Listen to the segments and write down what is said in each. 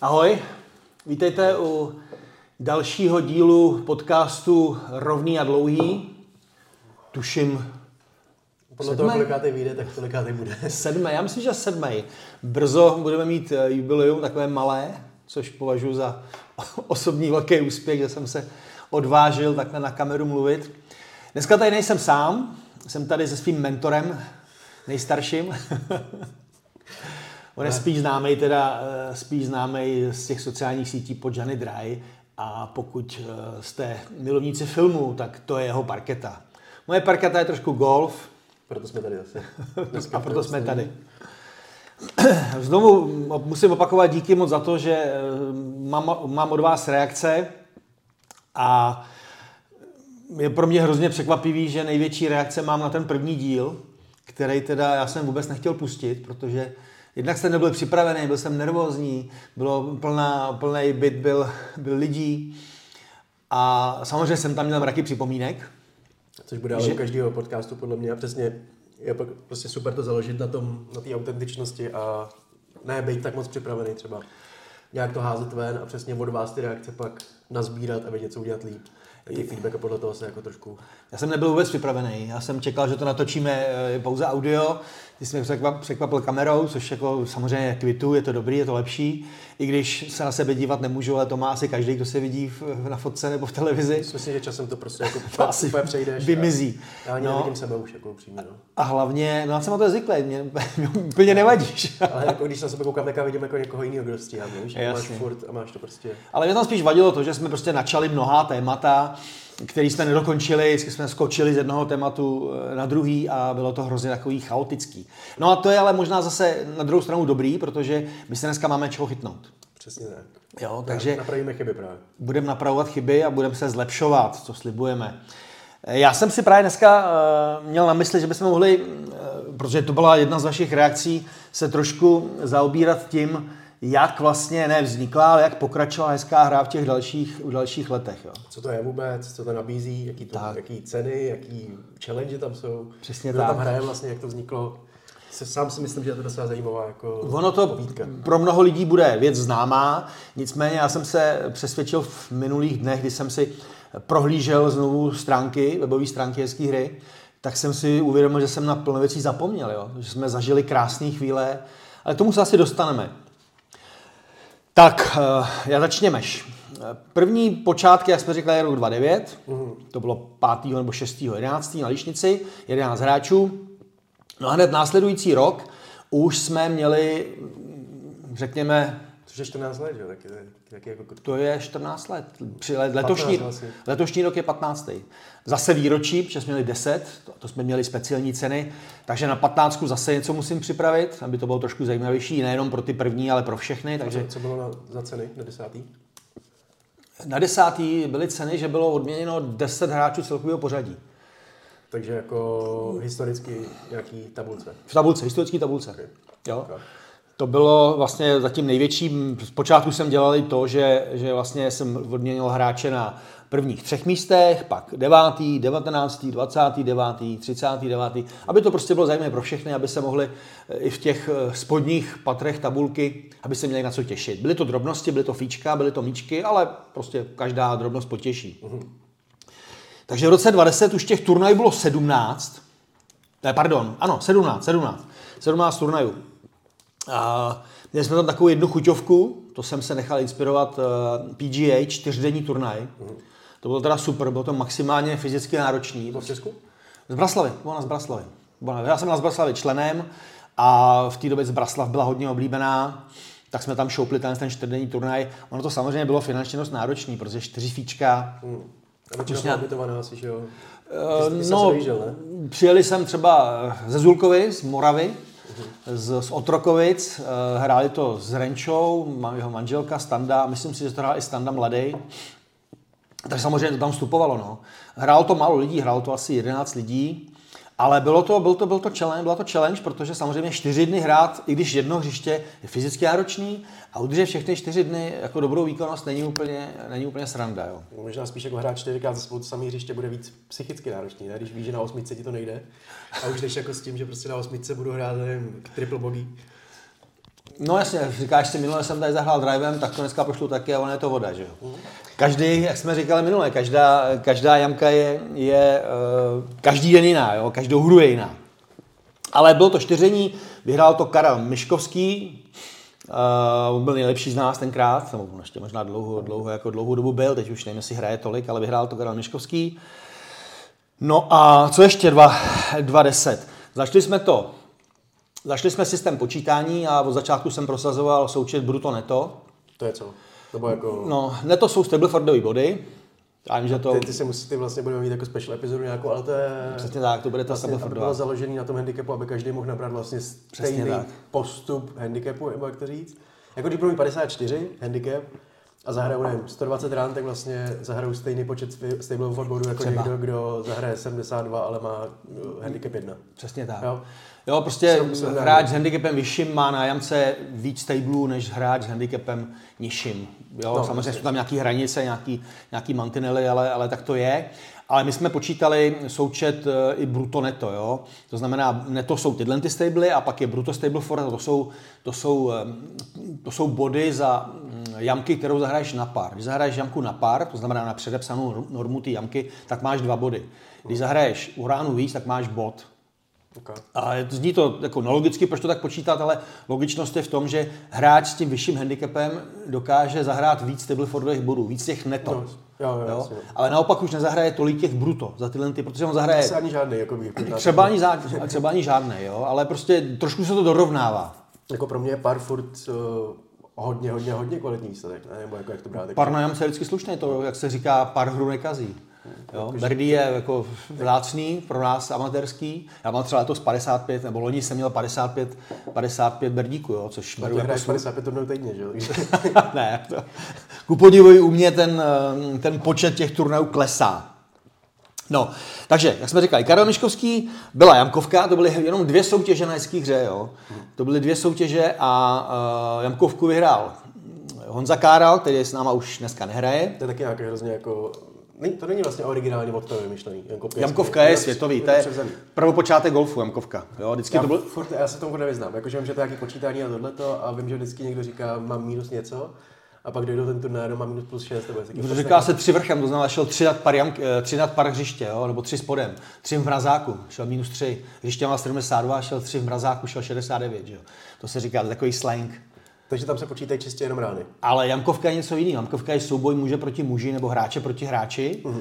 Ahoj, vítejte u dalšího dílu podcastu Rovný a dlouhý. Tuším Podle toho, kolikátej vyjde, tak kolikátej bude. sedmý, já myslím, že sedmý. Brzo budeme mít eh, jubileum takové malé, což považuji za osobní velký úspěch, že jsem se odvážil takhle na kameru mluvit. Dneska tady nejsem sám, jsem tady se svým mentorem, nejstarším. On je spíš známý, teda eh, spíš známý z těch sociálních sítí pod Johnny Dry a pokud eh, jste milovníci filmu, tak to je jeho parketa. Moje parketa je trošku golf. Proto jsme tady zase. a proto jsme tady. Znovu musím opakovat díky moc za to, že eh, mám, mám od vás reakce a je pro mě hrozně překvapivý, že největší reakce mám na ten první díl, který teda já jsem vůbec nechtěl pustit, protože jednak jsem nebyl připravený, byl jsem nervózní, bylo plná, plný byt byl, byl lidí a samozřejmě jsem tam měl mraky připomínek. Což bude ale že... u každého podcastu podle mě a přesně je prostě super to založit na tom, na té autentičnosti a ne být tak moc připravený třeba nějak to házet ven a přesně od vás ty reakce pak nazbírat a vědět, co udělat líp taky feedback a podle toho se jako trošku... Já jsem nebyl vůbec připravený. Já jsem čekal, že to natočíme eh, pouze audio. Mě překvapil kamerou, což jako samozřejmě kvitu, je to dobrý, je to lepší. I když se na sebe dívat nemůžu, ale to má asi každý, kdo se vidí v, na fotce nebo v televizi. Myslím, že časem to prostě jako to asi přejdeš. Vymizí. Já ani no. nevidím sebe už jako upřímně. No. A hlavně, no já jsem na to zvyklý, mě, mě úplně nevadíš. ale jako když na sebe koukám, tak já vidím jako někoho jiného, kdo stíhá, víš? Máš furt a máš to prostě... Ale mě tam spíš vadilo to, že jsme prostě načali mnohá témata, který jsme nedokončili, vždycky jsme skočili z jednoho tématu eh, na druhý a bylo to hrozně takový chaotický. No a to je ale možná zase na druhou stranu dobrý, protože my se dneska máme čeho chytnout. Přesně tak. Jo, takže napravíme chyby právě. Budeme napravovat chyby a budeme se zlepšovat, co slibujeme. Já jsem si právě dneska uh, měl na mysli, že bychom mohli, uh, protože to byla jedna z vašich reakcí, se trošku zaobírat tím, jak vlastně ne vznikla, ale jak pokračovala hezká hra v těch dalších, v dalších letech. Jo. Co to je vůbec, co to nabízí, jaký, to, jaký ceny, jaký challenge tam jsou. Přesně Kdo tak. tam hraje vlastně, jak to vzniklo. Sám si myslím, že je to docela zajímavá jako Ono to povídka. pro mnoho lidí bude věc známá, nicméně já jsem se přesvědčil v minulých dnech, kdy jsem si prohlížel znovu stránky, webové stránky hezké hry, tak jsem si uvědomil, že jsem na plno věcí zapomněl, jo? že jsme zažili krásné chvíle, ale tomu se asi dostaneme. Tak, eh, já začněmeš. První počátky, jak jsme říkali, je rok 2009. Mm. To bylo 5. nebo 6. 11. na Lišnici, 11 hráčů. No a hned následující rok už jsme měli, řekněme, Což je 14 let, že? Taky, taky jako... To je 14 let. Při letošní, letošní rok je 15. Zase výročí, protože jsme měli 10, to, to jsme měli speciální ceny, takže na 15 zase něco musím připravit, aby to bylo trošku zajímavější, nejenom pro ty první, ale pro všechny. Takže... Co, bylo na, za ceny na desátý? Na desátý byly ceny, že bylo odměněno 10 hráčů celkového pořadí. Takže jako historicky nějaký tabulce? V tabulce, historický tabulce. Okay. Jo. Okay. To bylo vlastně zatím největší. Zpočátku jsem dělal i to, že, že vlastně jsem odměnil hráče na prvních třech místech, pak devátý, devatenáctý, dvacátý, devátý, třicátý, devátý, aby to prostě bylo zajímavé pro všechny, aby se mohli eh, i v těch eh, spodních patrech tabulky, aby se měli na co těšit. Byly to drobnosti, byly to fíčka, byly to míčky, ale prostě každá drobnost potěší. Mm-hmm. Takže v roce 2010 už těch turnajů bylo 17, ne, pardon, ano, 17, 17, 17 turnajů. A měli jsme tam takovou jednu chuťovku, to jsem se nechal inspirovat uh, PGA, čtyřdenní turnaj. Mm. To bylo teda super, bylo to maximálně fyzicky náročný. To v Česku? Z Braslavy, bylo na z Braslavy. Já jsem na z Braslavy členem a v té době z Braslav byla hodně oblíbená, tak jsme tam šoupli ten, ten čtyřdenní turnaj. Ono to samozřejmě bylo finančně dost náročný, protože čtyři fíčka. Mm. A to byla asi, že jo? Uh, no, přijeli jsem třeba ze Zulkovy, z Moravy, z, z Otrokovic, eh, hráli to s Renčou, jeho manželka Standa, myslím si, že to hrál i Standa mladý. Takže samozřejmě to tam vstupovalo. No. Hrálo to málo lidí, hrálo to asi 11 lidí, ale bylo to, byl to, byl to challenge, byla to challenge, protože samozřejmě čtyři dny hrát, i když jedno hřiště je fyzicky náročný a udržet všechny čtyři dny jako dobrou výkonnost není úplně, není úplně sranda. Jo. Možná spíš jako hrát čtyřikrát za spolu samý hřiště bude víc psychicky náročný, ne? když víš, že na osmičce ti to nejde a už jdeš jako s tím, že prostě na osmičce budu hrát nevím, triple bogey. No jasně, říkáš si, minule jsem tady zahrál drivem, tak to dneska pošlu taky a ono je to voda, že jo. Každý, jak jsme říkali minule, každá, každá jamka je, je uh, každý den jiná, jo? každou hru je jiná. Ale bylo to čtyření, vyhrál to Karel Miškovský, uh, on byl nejlepší z nás tenkrát, nebo ještě možná dlouho, dlouho, jako dlouhou dobu byl, teď už nevím, jestli hraje tolik, ale vyhrál to Karel Miškovský. No a co ještě 2.10? Začali jsme to Zašli jsme systém počítání a od začátku jsem prosazoval součet bruto neto. To je co? Nebo jako... No, neto jsou Stablefordové body. Já vím, že to... Ty, ty, se musí, ty vlastně budeme mít jako special epizodu nějakou, ale to je... Přesně tak, to bude ta vlastně Stablefordová. bylo založený na tom handicapu, aby každý mohl nabrat vlastně stejný postup handicapu, nebo jak to říct. Jako když budou mít 54 handicap, a zahrajou, nevím, 120 rán, tak vlastně zahrajou stejný počet stable boardů jako Třeba. někdo, kdo zahraje 72, ale má uh, handicap 1. Přesně tak. Jo? Jo, prostě hráč s handicapem vyšším má na jamce víc stablů než hráč s handicapem nižším. Jo, no, samozřejmě jsou tam nějaké hranice, nějaký, nějaký mantinely, ale, ale tak to je. Ale my jsme počítali součet eh, i bruto neto, jo? To znamená, neto jsou tyhle ty stable a pak je bruto stable for, to jsou, to jsou, eh, to jsou body za mm, jamky, kterou zahraješ na pár. Když zahraješ jamku na pár, to znamená na předepsanou normu ty jamky, tak máš dva body. Když zahraješ uránu víc, tak máš bod. Okay. A zní to jako logicky, proč to tak počítat, ale logičnost je v tom, že hráč s tím vyšším handicapem dokáže zahrát víc Stablefordových bodů, víc těch neto. No, jo, jo, jo? Ale naopak už nezahraje tolik těch bruto za tyhle ty, protože on zahraje... Asi ani žádný, jako bych třeba ani, zá, třeba ani žádný, jo, ale prostě trošku se to dorovnává. Jako pro mě je pár furt uh, hodně, hodně, hodně kvalitní výsledek, ne? nebo jako jak to brát? Pár na je vždycky slušný, to, jak se říká, pár hru nekazí. Jo? Berdy je jako vzácný, pro nás amatérský. Já mám třeba letos 55, nebo loni jsem měl 55, 55 berdíků, jo? což beru jako... Hráš 55 turnajů týdně, že jo? ne, to, ku podivu u mě ten, eh, ten počet těch turnajů klesá. No, takže, jak jsme říkali, Karel Miškovský byla Jamkovka, to byly jenom dvě soutěže na hezký hře, jo. To byly dvě soutěže a uh, Jamkovku vyhrál Honza Káral, který s náma už dneska nehraje. To je taky nějaký hrozně jako to není vlastně originální od toho vymyšlený. Jamkovka, Jamkovka je světový, to je prvopočátek golfu Jamkovka. Jo, vždycky já, to byl... furt, já se tomu nevyznám, jakože vím, že to je nějaký počítání a tohleto a vím, že vždycky někdo říká, mám minus něco a pak dojde ten turnaj, má minus plus 6. Nebo Říká se tři vrchem, to znamená, šel tři nad par, jamk, eh, tři nad par hřiště, jo, nebo tři spodem, tři v mrazáku, šel minus tři, hřiště má 72, šel tři v mrazáku, šel 69, že jo. To se říká, to takový slang. Takže tam se počítají čistě jenom rány. Ale Jamkovka je něco jiného. Jamkovka je souboj muže proti muži nebo hráče proti hráči. Uh-huh. Uh,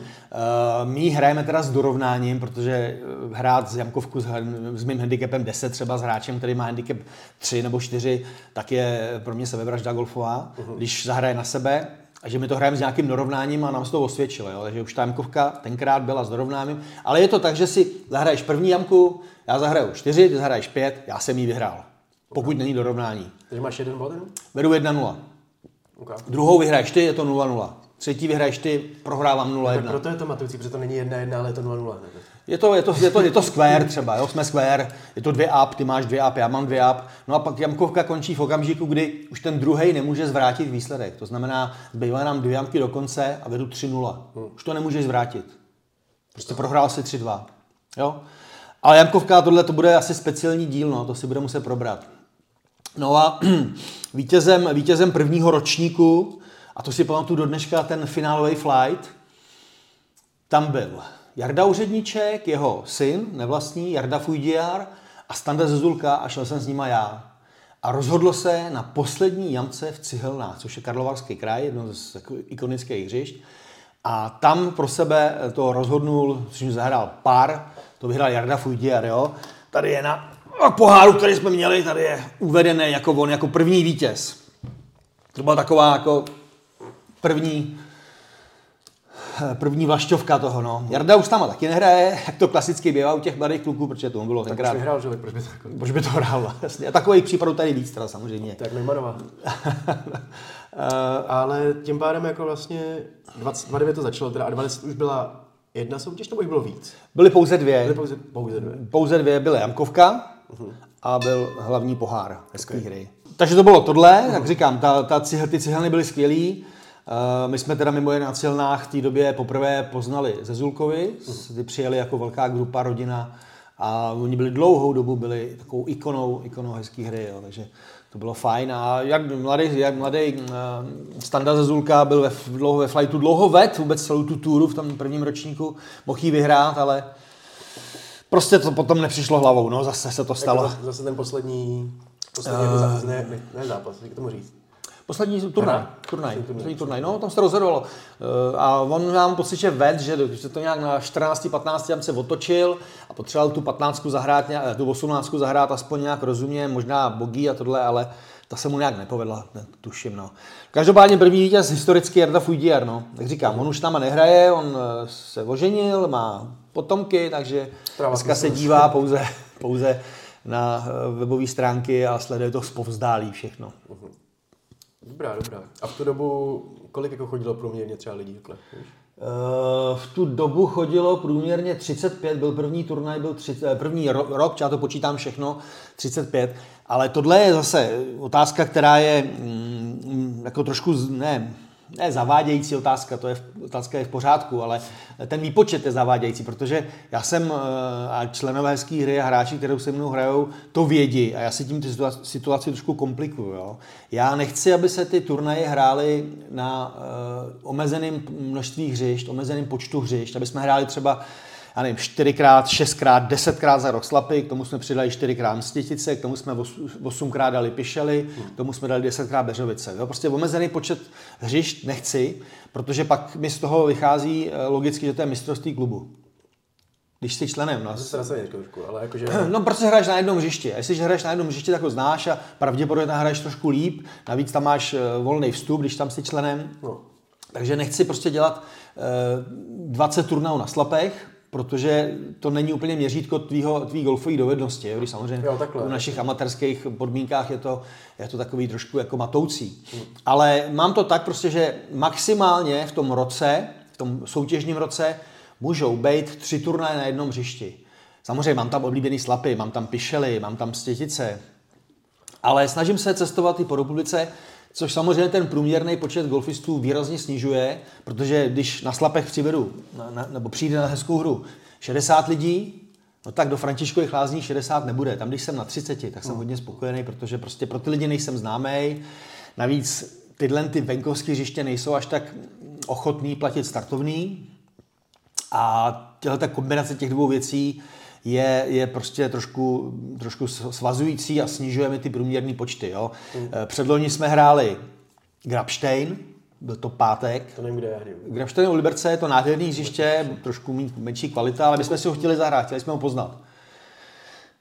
my hrajeme teda s dorovnáním, protože eh, hrát s Jamkovku s, s mým handicapem 10 třeba s hráčem, který má handicap 3 nebo 4, tak je pro mě sebevražda golfová. Uh-huh. Když zahraje na sebe, a že my to hrajeme s nějakým dorovnáním a nám se to osvědčilo. Jo? Takže už ta jamkovka tenkrát byla s dorovnáním. Ale je to tak, že si zahraješ první jamku, já zahraju čtyři, ty zahraješ pět, já jsem jí vyhrál pokud není dorovnání. Takže máš jeden bod Beru 1-0. Okay. Druhou vyhraješ ty, je to 0-0. Třetí vyhraješ ty, prohrávám 0-1. Proto je to matující, protože to není 1-1, ale je to 0-0. Je to, je, to, je, to, je to square třeba, jo? jsme square, je to dvě up, ty máš dvě up, já mám dvě up. No a pak jamkovka končí v okamžiku, kdy už ten druhý nemůže zvrátit výsledek. To znamená, zbývají nám dvě jamky do konce a vedu 3-0. Hmm. Už to nemůžeš zvrátit. Prostě prohrál si 3-2. Jo? Ale jamkovka, tohle to bude asi speciální díl, no, to si bude muset probrat. No a vítězem, vítězem prvního ročníku, a to si pamatuju do dneška, ten finálový flight, tam byl Jarda Uředníček, jeho syn, nevlastní, Jarda Fujdiar a Standa Zezulka a šel jsem s nima já. A rozhodlo se na poslední jamce v Cihelnách, což je Karlovarský kraj, jedno z ikonických hřišť. A tam pro sebe to rozhodnul, což zahrál pár, to vyhrál Jarda Fujdiar, jo. Tady je na a poháru, který jsme měli, tady je uvedený jako on, jako první vítěz. To byla taková jako první, první vlašťovka toho, no. Jarda už tam taky nehraje, jak to klasicky bývá u těch mladých kluků, protože to bylo tak tenkrát. Tak hrál, že? Proč by to, proč by to hrál, jasně. A takových případů tady víc teda samozřejmě. Tak Neumannová. Ale tím pádem jako vlastně 29 to začalo, teda a 20 už byla jedna soutěž, nebo jich bylo víc? Byly pouze dvě. Byly pouze, pouze dvě. Pouze dvě byly Jamkovka, a byl hlavní pohár hezké okay. hry. Takže to bylo tohle, uh-huh. jak říkám, ta, ta cihl, ty cihelny byly skvělý. Uh, my jsme teda mimo jiné na Cihelnách v té době poprvé poznali ze Zulkovi, uh-huh. ty přijeli jako velká grupa, rodina a oni byli dlouhou dobu byli takovou ikonou, ikonou hezký hry, jo, takže to bylo fajn a jak mladý, jak mladý uh, Standa Zezulka byl ve, dlouho, ve flightu dlouho ved, vůbec celou tu túru v tom prvním ročníku, mohl jí vyhrát, ale prostě to potom nepřišlo hlavou, no zase se to stalo. Jako zase ten poslední, poslední uh, zápas, ne, ne, ne zápas, jak tomu říct. Poslední turnaj, turnaj, poslední turnaj, no, tam se rozhodovalo. A on mám pocit, že ved, že se to nějak na 14. 15. tam se otočil a potřeboval tu 15. zahrát, tu 18. zahrát aspoň nějak rozumně, možná bogi a tohle, ale ta se mu nějak nepovedla, ne, tuším. No. Každopádně první vítěz historicky Jarda Fujdiar, no. Jak říkám, on už tam nehraje, on se oženil, má potomky, takže dneska se dívá pouze, pouze na webové stránky a sleduje to zpovzdálí všechno. Uh-huh. Dobrá, dobrá. A v tu dobu kolik jako chodilo průměrně třeba lidí takhle? Uh, v tu dobu chodilo průměrně 35, byl první turnaj, byl 30, eh, první rok, já to počítám všechno, 35, ale tohle je zase otázka, která je mm, jako trošku, ne, ne zavádějící otázka, to je otázka je v pořádku, ale ten výpočet je zavádějící, protože já jsem eh, a členové hezké hry a hráči, kterou se mnou hrajou, to vědí a já si tím ty situaci trošku komplikuju. Jo. Já nechci, aby se ty turnaje hrály na uh, omezeném množství hřišť, omezeném počtu hřišť, aby jsme hráli třeba já nevím, čtyřikrát, šestkrát, desetkrát za rok slapy, k tomu jsme přidali čtyřikrát mstětice, k tomu jsme osmkrát dali pišely, k tomu jsme dali desetkrát beřovice. Jo? Prostě omezený počet hřišť nechci, protože pak mi z toho vychází eh, logicky, že to je mistrovství klubu. Když jsi členem. No, se trošku, ale jakože... No, protože hraješ na jednom hřišti. A jestli hraješ na jednom hřišti, tak ho znáš a pravděpodobně tam hraješ trošku líp. Navíc tam máš eh, volný vstup, když tam jsi členem. No. Takže nechci prostě dělat uh, 20 turnajů na slapech, protože to není úplně měřítko tvýho, tvý golfové dovednosti, když samozřejmě jo, takhle, v našich amatérských podmínkách je to, je to takový trošku jako matoucí. Hmm. Ale mám to tak prostě, že maximálně v tom roce, v tom soutěžním roce, můžou být tři turnaje na jednom hřišti. Samozřejmě mám tam oblíbený slapy, mám tam pišely, mám tam stětice, ale snažím se cestovat i po republice, což samozřejmě ten průměrný počet golfistů výrazně snižuje, protože když na slapech přivedu, na, na, nebo přijde na hezkou hru 60 lidí, no tak do Františkových lázní 60 nebude. Tam, když jsem na 30, tak jsem hmm. hodně spokojený, protože prostě pro ty lidi nejsem známý. Navíc tyhle ty venkovské hřiště nejsou až tak ochotný platit startovný. A těhle kombinace těch dvou věcí je, je prostě trošku, trošku svazující a snižujeme ty průměrné počty. Jo. Mm. Předloni jsme hráli Grabstein, byl to pátek. To nevím, kde já Grabstein u Liberce je to nádherný hřiště, trošku menší kvalita, ale my jsme si ho chtěli zahrát, chtěli jsme ho poznat.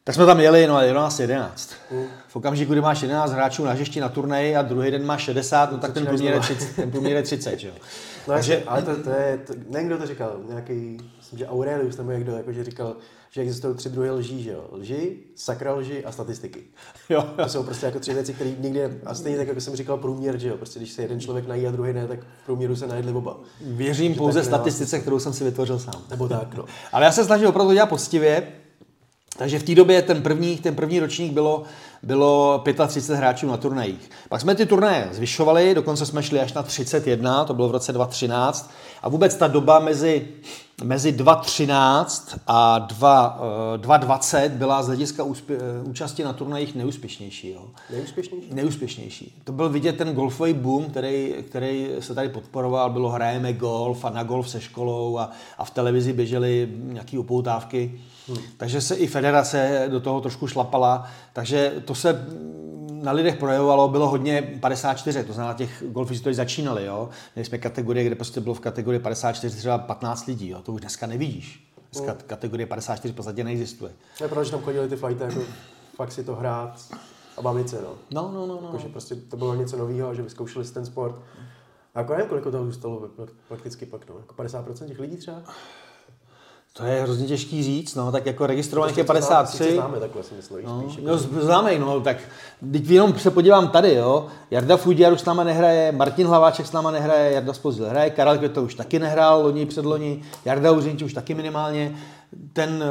Tak jsme tam jeli, no 11, 11. Mm. V okamžiku, kdy máš 11 hráčů na hřišti na turnaji a druhý den máš 60, no tak ten průměr, je 30, ten průměr je 30, jo. No, Takže, ale to, to je, to, nevím, kdo to říkal, nějaký, myslím, že Aurelius nebo někdo, jakože říkal, že existují tři druhy lží, že jo? Lži, sakra lži a statistiky. Jo. To jsou prostě jako tři věci, které nikdy, a stejně tak, jako jsem říkal, průměr, že jo? Prostě když se jeden člověk nají a druhý ne, tak v průměru se najedli oba. Věřím že pouze statistice, kterou jsem si vytvořil sám. Nebo tak, no. Ale já se snažím opravdu dělat poctivě, takže v té době ten první, ten první ročník bylo, bylo 35 hráčů na turnajích. Pak jsme ty turnaje zvyšovali, dokonce jsme šli až na 31, to bylo v roce 2013. A vůbec ta doba mezi, mezi 2.13 a 2, 2.20 eh, byla z hlediska úspě, eh, účasti na turnajích neúspěšnější. Jo. Neúspěšnější? Neúspěšnější. To byl vidět ten golfový boom, který, který se tady podporoval. Bylo hrajeme golf a na golf se školou a, a v televizi běžely nějaké upoutávky. Hmm. Takže se i federace do toho trošku šlapala. Takže to se na lidech projevovalo, bylo hodně 54, to znamená těch golfistů, kteří začínali, jo. Měli jsme kategorie, kde prostě bylo v kategorii 54 třeba 15 lidí, jo. To už dneska nevidíš. Dneska mm. kategorie 54 v podstatě neexistuje. Je proč tam chodili ty fajty, jako fakt si to hrát a bavit se, no. No, no, no. no. Jako, že prostě to bylo něco nového, že vyzkoušeli ten sport. A jako nevím, kolik toho zůstalo prakticky pak, no. Jako 50% těch lidí třeba? To je hrozně těžký říct, no, tak jako registrovaných je 53. Známe takhle, si myslíš, no, spíš, jako... no, známe, no, tak teď jenom se podívám tady, jo, Jarda Fudiar už s náma nehraje, Martin Hlaváček s náma nehraje, Jarda Spozil hraje, Karel Květo už taky nehrál, loni, předloni, Jarda Uřinč už taky minimálně, ten...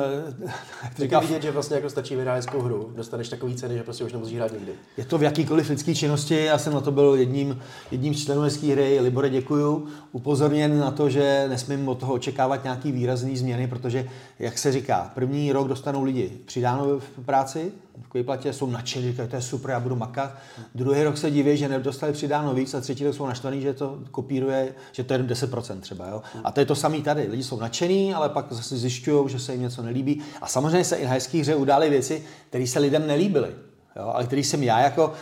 Eh, říká, vidět, že vlastně jako stačí vyhrát hru, dostaneš takový ceny, že prostě už nemusíš hrát nikdy. Je to v jakýkoliv lidské činnosti, já jsem na to byl jedním, jedním z členů hezké hry, Libore děkuju, upozorněn na to, že nesmím od toho očekávat nějaký výrazný změny, protože, jak se říká, první rok dostanou lidi přidáno v práci, v platě jsou nadšení, říkají, to je super, já budu makat. Druhý rok se diví, že nedostali přidáno víc a třetí rok jsou naštvaný, že to kopíruje, že to je 10% třeba. Jo? A to je to samé tady. Lidi jsou nadšení, ale pak zase zjišťují, že se jim něco nelíbí. A samozřejmě se i na hezký hře udály věci, které se lidem nelíbily, jo? ale které jsem já jako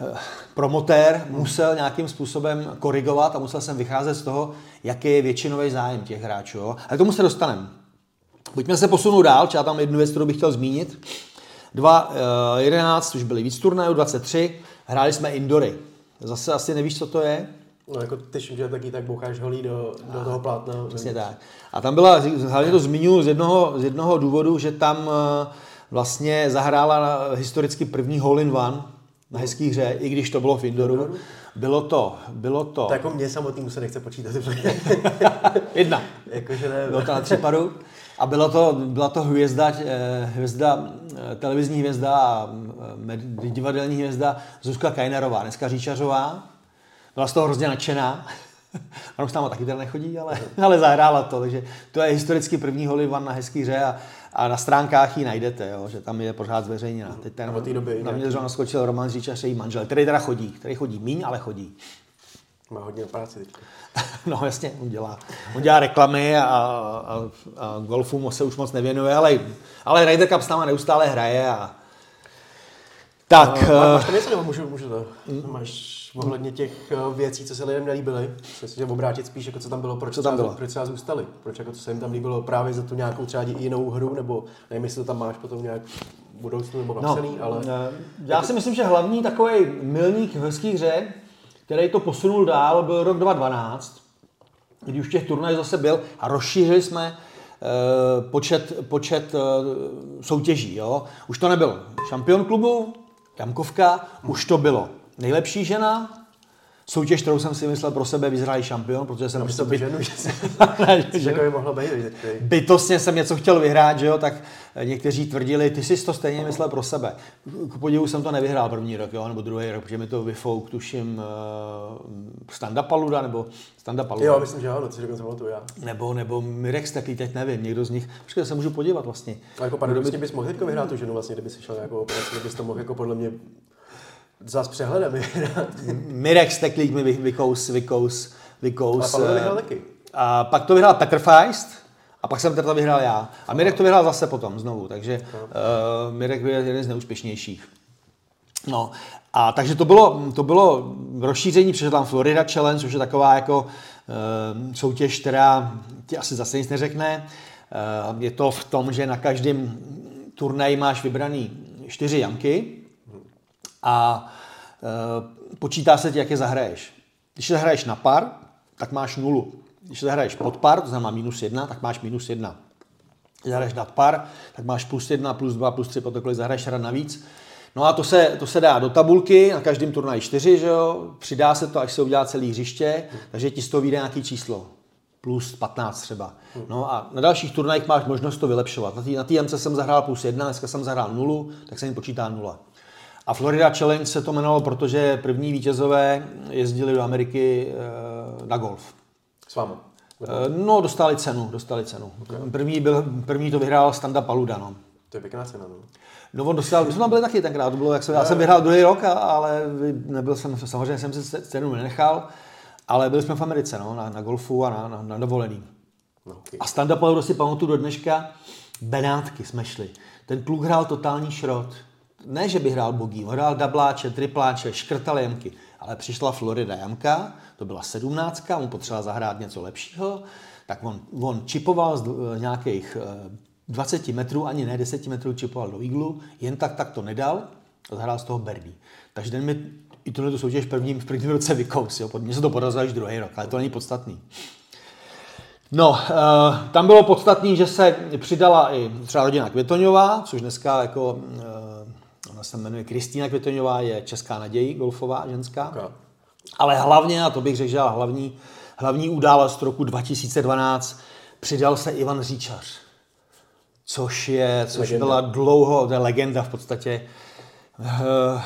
eh, promotér musel nějakým způsobem korigovat a musel jsem vycházet z toho, jaký je většinový zájem těch hráčů. Jo? Ale k tomu se dostaneme. Pojďme se posunout dál, já tam jednu věc, kterou bych chtěl zmínit. 2.11 už byly víc turnajů, 23, hráli jsme indory. Zase asi nevíš, co to je? No jako ty že taky tak boucháš holí do, do toho plátna. Přesně tak. A tam byla, hlavně to zmiňuji z jednoho, z jednoho důvodu, že tam eh, vlastně zahrála historicky první hole in one na hezký hře, i když to bylo v indoru. Bylo to, bylo to... To jako mě samotnému se nechce počítat. Jedna. Jakože ne. Bylo to na případu. A byla to, byla to hvězda, eh, hvězda, eh, televizní hvězda a eh, divadelní hvězda Zuzka Kajnerová, dneska Říčařová. Byla z toho hrozně nadšená. Ona už tam taky teda nechodí, ale, ale zahrála to. Takže to je historicky první Hollywood na hezký hře a, a na stránkách ji najdete, jo, že tam je pořád zveřejněna. Teď ten, té doby. Na mě zrovna skočil Roman Říčař, její manžel, který teda chodí, který chodí míň, ale chodí. Má hodně práci teď. No jasně, on dělá, on dělá reklamy a, a, a golfu se už moc nevěnuje, ale, ale Ryder Cup s náma neustále hraje a tak. No, máš to něco, nebo můžu, můžu to? Hmm? Máš ohledně těch eh, věcí, co se lidem nelíbily? Se obrátit spíš, jako co tam bylo, proč, co tam bylo? proč třeba zůstali? Proč jako co se jim tam líbilo právě za tu nějakou třeba jinou hru, nebo nevím, jestli to tam máš potom nějak budoucnu nebo napsaný, no, ale... Já si myslím, že hlavní takový milník v hezký hře který to posunul dál, byl rok 2012, kdy už těch turnajů zase byl a rozšířili jsme uh, počet, počet uh, soutěží. Jo? Už to nebylo šampion klubu, Jamkovka, už to bylo nejlepší žena, soutěž, kterou jsem si myslel pro sebe vyzrálý šampion, protože jsem... Prostě byt... ženu, že že by mohlo být. Bytostně jsem něco chtěl vyhrát, že jo, tak někteří tvrdili, ty jsi to stejně myslel pro sebe. K podivu jsem to nevyhrál první rok, jo, nebo druhý rok, protože mi to vyfouk, tuším, uh, Standa Paluda, nebo Standa Paluda. Jo, myslím, že ano, to si dokonce pamatuju já. Nebo, nebo Mirex, taky teď nevím, někdo z nich. Počkej, se můžu podívat vlastně. A jako paradoxně bys mohl teďka vyhrát tu ženu, vlastně, kdyby si šel nějakou operaci, bys to mohl jako podle mě Zas přehledem. Mirek Steklík mi vykous, vykous, vykous. A Pavel vyhrál taky. A pak to vyhrál Petr Feist, a pak jsem to vyhrál já. A Mirek to vyhrál zase potom znovu, takže uh, Mirek byl jeden z neúspěšnějších. No, a takže to bylo, to bylo rozšíření, přišel tam Florida Challenge, což je taková jako uh, soutěž, která ti asi zase nic neřekne. Uh, je to v tom, že na každém turnaji máš vybraný čtyři jamky, a e, počítá se ti, jak je zahraješ. Když je zahraješ na par, tak máš nulu. Když zahraješ pod par, to znamená minus jedna, tak máš minus jedna. Když zahraješ nad par, tak máš plus jedna, plus dva, plus tři, potom zahraješ hrad navíc. No a to se, to se dá do tabulky, na každém turnaji čtyři, že jo? přidá se to, až se udělá celý hřiště, takže ti z toho vyjde nějaký číslo plus 15 třeba. No a na dalších turnajích máš možnost to vylepšovat. Na té na jsem zahrál plus 1, dneska jsem zahrál nulu, tak se mi počítá nula. A Florida Challenge se to jmenovalo, protože první vítězové jezdili do Ameriky eh, na golf. S vámi? Eh, no, dostali cenu, dostali cenu. Okay. První, byl, první to vyhrál Standa Paluda, no. To je pěkná cena, no. No on dostal, my jsme tam byli taky tenkrát, to bylo, jak jsem, já jsem vyhrál druhý rok, ale nebyl jsem, samozřejmě jsem si cenu nenechal, ale byli jsme v Americe, no, na, na golfu a na, na, na dovolený. No, okay. A Standa Paluda si pamatuju do dneška, Benátky jsme šli. Ten kluk hrál totální šrot ne, že by hrál bogí, on hrál dabláče, tripláče, škrtal jamky, ale přišla Florida jamka, to byla sedmnáctka, on potřeboval zahrát něco lepšího, tak on, on čipoval z nějakých 20 eh, metrů, ani ne 10 metrů čipoval do iglu, jen tak tak to nedal a zahrál z toho Berdy. Takže ten mi i tuhle tu soutěž prvním, v prvním roce vykous, jo. Mně se to podařilo až druhý rok, ale to není podstatný. No, uh, tam bylo podstatný, že se přidala i třeba rodina Květoňová, což dneska jako Ona se jmenuje Kristýna Květoňová, je česká naděj, golfová ženská. Okay. Ale hlavně, a to bych řekl, že hlavní, hlavní událost roku 2012, přidal se Ivan Říčař. Což je, což legenda. byla dlouho, to je legenda v podstatě, eh,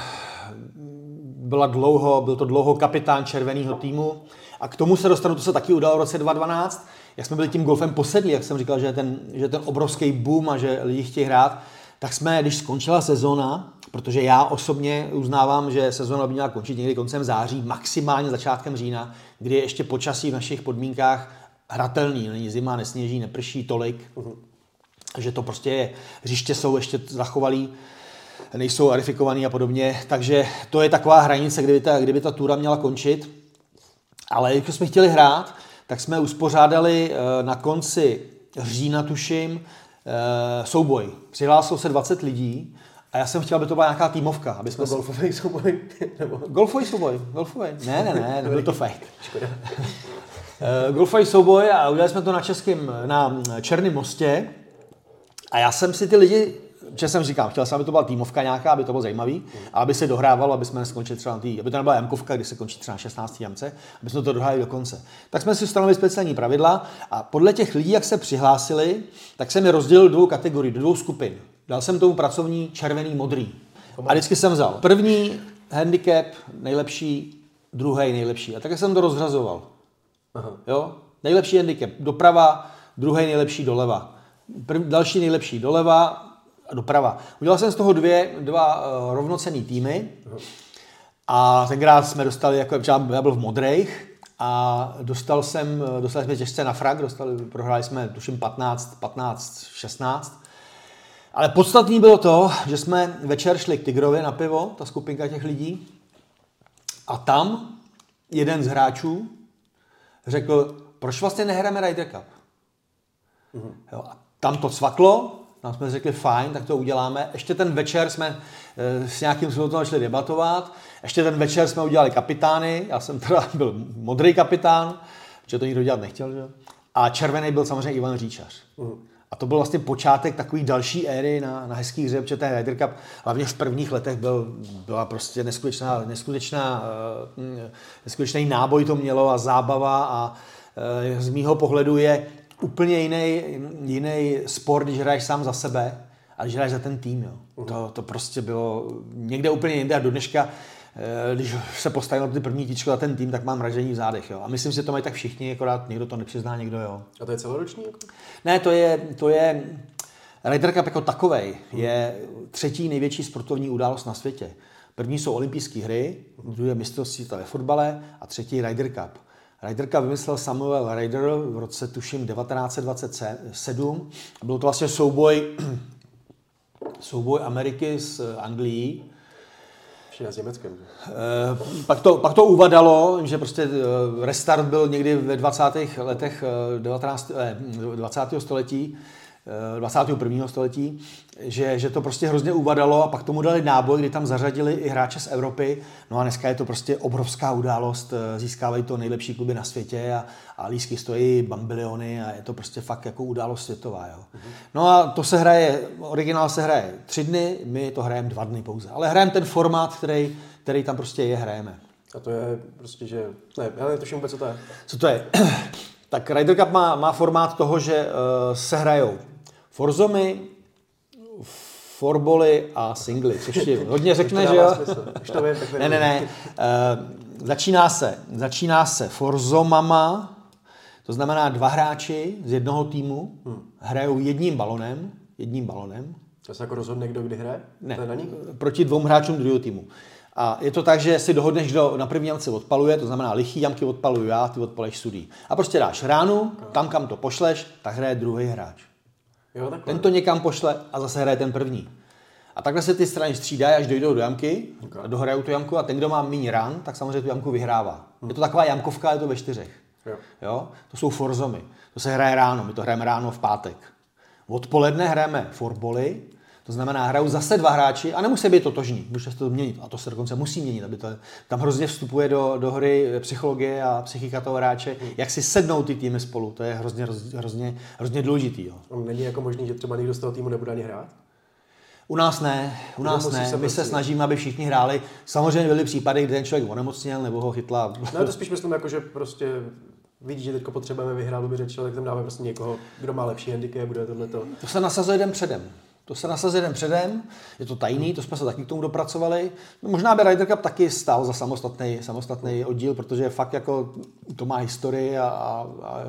byla dlouho, byl to dlouho kapitán červeného týmu. A k tomu se dostanu, to se taky udalo v roce 2012, jak jsme byli tím golfem posedlí, jak jsem říkal, že je ten, že je ten obrovský boom a že lidi chtějí hrát, tak jsme, když skončila sezóna, protože já osobně uznávám, že sezóna by měla končit někdy koncem září, maximálně začátkem října, kdy je ještě počasí v našich podmínkách hratelný, není zima, nesněží, neprší tolik, uh-huh. že to prostě je, hřiště jsou ještě zachovalý, nejsou arifikovaný a podobně, takže to je taková hranice, kdyby ta, kdyby ta tura měla končit. Ale když jsme chtěli hrát, tak jsme uspořádali eh, na konci října, tuším, eh, souboj. Přihlásilo se 20 lidí a já jsem chtěl, aby to byla nějaká týmovka. Aby jsme golfový souboj? Nebo... Golfový souboj, golfový. Ne, ne, ne, nebyl to fake. Eh, golfový souboj a udělali jsme to na českém, na Černém mostě. A já jsem si ty lidi že jsem říkal, chtěl jsem, aby to byla týmovka nějaká, aby to bylo zajímavý, a aby se dohrávalo, aby jsme neskončili třeba na tý, aby to nebyla jamkovka, kdy se končí třeba na 16. jamce, aby jsme to dohráli do konce. Tak jsme si stanovili speciální pravidla a podle těch lidí, jak se přihlásili, tak jsem je rozdělil do dvou kategorií, do dvou skupin. Dal jsem tomu pracovní červený, modrý. A vždycky jsem vzal první handicap, nejlepší, druhý nejlepší. A tak jsem to rozhrazoval. Aha. Jo? Nejlepší handicap doprava, druhý nejlepší doleva. Prv, další nejlepší doleva, doprava. Udělal jsem z toho dvě, dva uh, rovnocený týmy a tenkrát jsme dostali, jako já byl v modrejch a dostal jsem, dostali jsme těžce na frak, dostali, prohráli jsme tuším 15, 15, 16. Ale podstatný bylo to, že jsme večer šli k Tigrovi na pivo, ta skupinka těch lidí, a tam jeden z hráčů řekl, proč vlastně nehrajeme Ryder Cup? Mm-hmm. Jo, a tam to cvaklo, tam jsme řekli, fajn, tak to uděláme. Ještě ten večer jsme e, s nějakým způsobem šli debatovat. Ještě ten večer jsme udělali kapitány. Já jsem teda byl modrý kapitán, protože to nikdo dělat nechtěl. Že? A červený byl samozřejmě Ivan Říčař. Uh. A to byl vlastně počátek takový další éry na, na hezký hře, protože ten Ryder Cup hlavně v prvních letech byl, byla prostě neskutečná, neskutečná, uh, neskutečný náboj to mělo a zábava a uh, z mýho pohledu je úplně jiný, jiný sport, když hraješ sám za sebe a když hraješ za ten tým. Jo. To, to prostě bylo někde úplně jinde a do dneška eh, když se postavil na ty první tíčko za ten tým, tak mám ražení v zádech. Jo. A myslím si, že to mají tak všichni, akorát někdo to nepřizná, někdo jo. A to je celoroční? Jako? Ne, to je, to je Ryder Cup jako takovej je třetí největší sportovní událost na světě. První jsou olympijské hry, druhé je mistrovství ve fotbale a třetí Ryder Cup. Riderka vymyslel Samuel Ryder v roce, tuším, 1927. Byl to vlastně souboj, souboj Ameriky s Anglií. Ještě s Německem. Eh, pak to, pak to uvadalo, že prostě eh, restart byl někdy ve 20. letech 19, eh, 20. století 21. století, že, že to prostě hrozně uvadalo a pak tomu dali náboj, kdy tam zařadili i hráče z Evropy. No a dneska je to prostě obrovská událost, eh, získávají to nejlepší kluby na světě a, a lísky stojí bambiliony a je to prostě fakt jako událost světová. Jo. No a to se hraje, originál se hraje tři dny, my to hrajeme dva dny pouze. Ale hrajeme ten formát, který, který tam prostě je, hrajeme. A to je prostě, že... Ne, já netuším vůbec, co to je. Co to je? tak Ryder Cup má, má formát toho, že uh, se hrajou Forzomy, forboly a singly, což ti hodně řekne, že jo? ne, ne, ne. Uh, začíná se, začíná se Forzomama, to znamená dva hráči z jednoho týmu hmm. hrajou jedním balonem, jedním balonem. To se jako rozhodne, kdo kdy hraje? Ne, na nich? proti dvou hráčům druhého týmu. A je to tak, že si dohodneš, kdo na první jamce odpaluje, to znamená lichý jamky odpaluju já, ty odpaleš sudý. A prostě dáš ránu, tam kam to pošleš, tak hraje druhý hráč. Jo, ten to někam pošle a zase hraje ten první. A takhle se ty strany střídají, až dojdou do jamky, okay. dohrajou tu jamku a ten, kdo má méně ran, tak samozřejmě tu jamku vyhrává. Hmm. Je to taková jamkovka, je to ve čtyřech. Jo. jo. To jsou forzomy. To se hraje ráno, my to hrajeme ráno v pátek. Odpoledne hrajeme forboly, to znamená, hrajou zase dva hráči a nemusí být totožní, může se to změnit. A to se dokonce musí měnit, aby to, tam hrozně vstupuje do, do hry psychologie a psychika toho hráče, jak si sednou ty týmy spolu, to je hrozně, hrozně, hrozně důležitý. Jo. Není jako možný, že třeba někdo z toho týmu nebude ani hrát? U nás ne, u nás ne. Se My se snažíme, aby všichni hráli. Samozřejmě byly případy, kdy ten člověk onemocněl nebo ho chytla. No to spíš myslím, jako, že prostě vidí, že teď potřebujeme vyhrát, by řečil, tak tam dáme prostě někoho, kdo má lepší handicap, bude tohleto. To se nasazuje jeden předem. To se nasazuje jeden předem, je to tajný, to jsme se taky k tomu dopracovali. No, možná by Ryder Cup taky stál za samostatný, samostatný oddíl, protože fakt jako to má historii a, a, a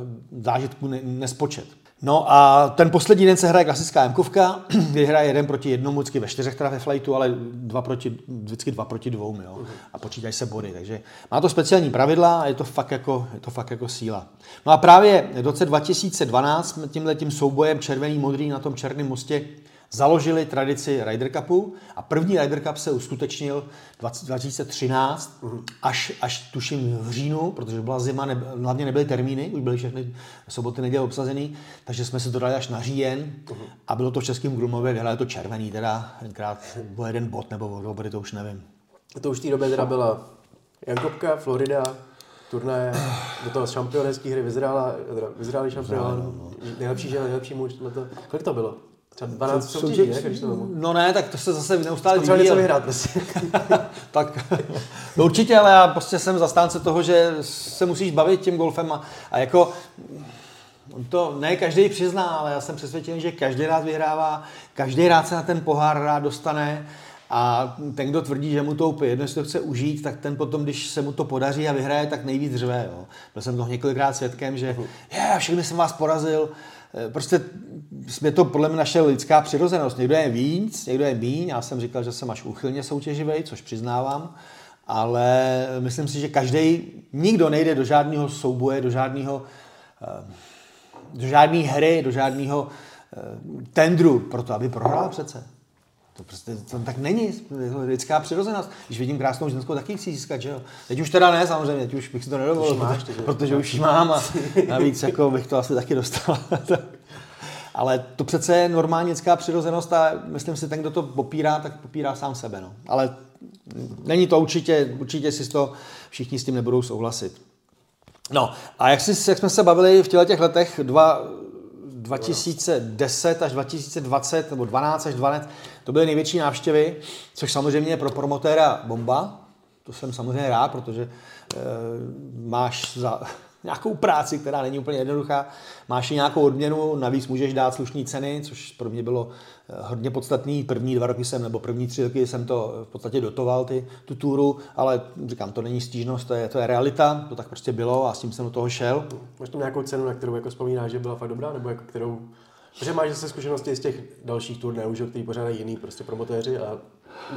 zážitku ne, nespočet. No a ten poslední den se hraje klasická Mkovka, kdy hraje jeden proti jednomu, vždycky ve čtyřech teda ve flightu, ale dva proti, vždycky dva proti dvou, jo. A počítají se body, takže má to speciální pravidla a je to fakt jako, je to fakt jako síla. No a právě v roce 2012 tímhle tím soubojem červený modrý na tom černém mostě založili tradici Ryder Cupu a první Ryder Cup se uskutečnil 2013 až, až tuším v říjnu, protože byla zima, ne, hlavně nebyly termíny, už byly všechny soboty, neděle obsazený, takže jsme se to dali až na říjen a bylo to v Českém Grumově, vyhráli to červený, teda tenkrát byl jeden bod nebo o body, to už nevím. To už v té době teda byla Jankopka, Florida, turnaje, do toho šampionské hry vyzrála, vyzráli šampion, no, no. nejlepší žena, nejlepší muž, to, kolik to bylo? Třeba 12 soutěží, ne, když to No ne, tak to se zase neustále vyvíjí. něco vyhrát prostě. tak no určitě, ale já prostě jsem zastánce toho, že se musíš bavit tím golfem a, a jako to ne každý přizná, ale já jsem přesvědčen, že každý rád vyhrává, každý rád se na ten pohár rád dostane a ten, kdo tvrdí, že mu to úplně jedno, jestli to chce užít, tak ten potom, když se mu to podaří a vyhraje, tak nejvíc řve. Jo. Byl jsem toho několikrát svědkem, že je, všechny jsem vás porazil, prostě jsme to podle mě naše lidská přirozenost. Někdo je víc, někdo je míň. Já jsem říkal, že jsem až úchylně soutěživý, což přiznávám. Ale myslím si, že každý, nikdo nejde do žádného souboje, do žádného eh, do žádné hry, do žádného eh, tendru pro to, aby prohrál přece. To prostě to tak není, je to lidská přirozenost. Když vidím krásnou ženskou, taky chci získat, že jo. Teď už teda ne, samozřejmě, teď už bych si to nedovolil, máš, protože, protože už ji mám a navíc jako bych to asi taky dostal. Ale to přece je normální lidská přirozenost a myslím si, ten, kdo to popírá, tak popírá sám sebe. No. Ale není to určitě, určitě si to všichni s tím nebudou souhlasit. No a jak, si, jak jsme se bavili v těch letech, dva, 2010 až 2020, nebo 12 až 12, to byly největší návštěvy, což samozřejmě je pro promotéra bomba. To jsem samozřejmě rád, protože e, máš za nějakou práci, která není úplně jednoduchá, máš i nějakou odměnu, navíc můžeš dát slušné ceny, což pro mě bylo eh, hodně podstatný. První dva roky jsem, nebo první tři roky jsem to v podstatě dotoval, ty, tu túru, ale říkám, to není stížnost, to je, to je realita, to tak prostě bylo a s tím jsem do toho šel. Máš tam nějakou cenu, na kterou jako vzpomínáš, že byla fakt dobrá, nebo jako kterou Protože máš zase zkušenosti z těch dalších turnajů, že, který pořádají jiný prostě promotéři a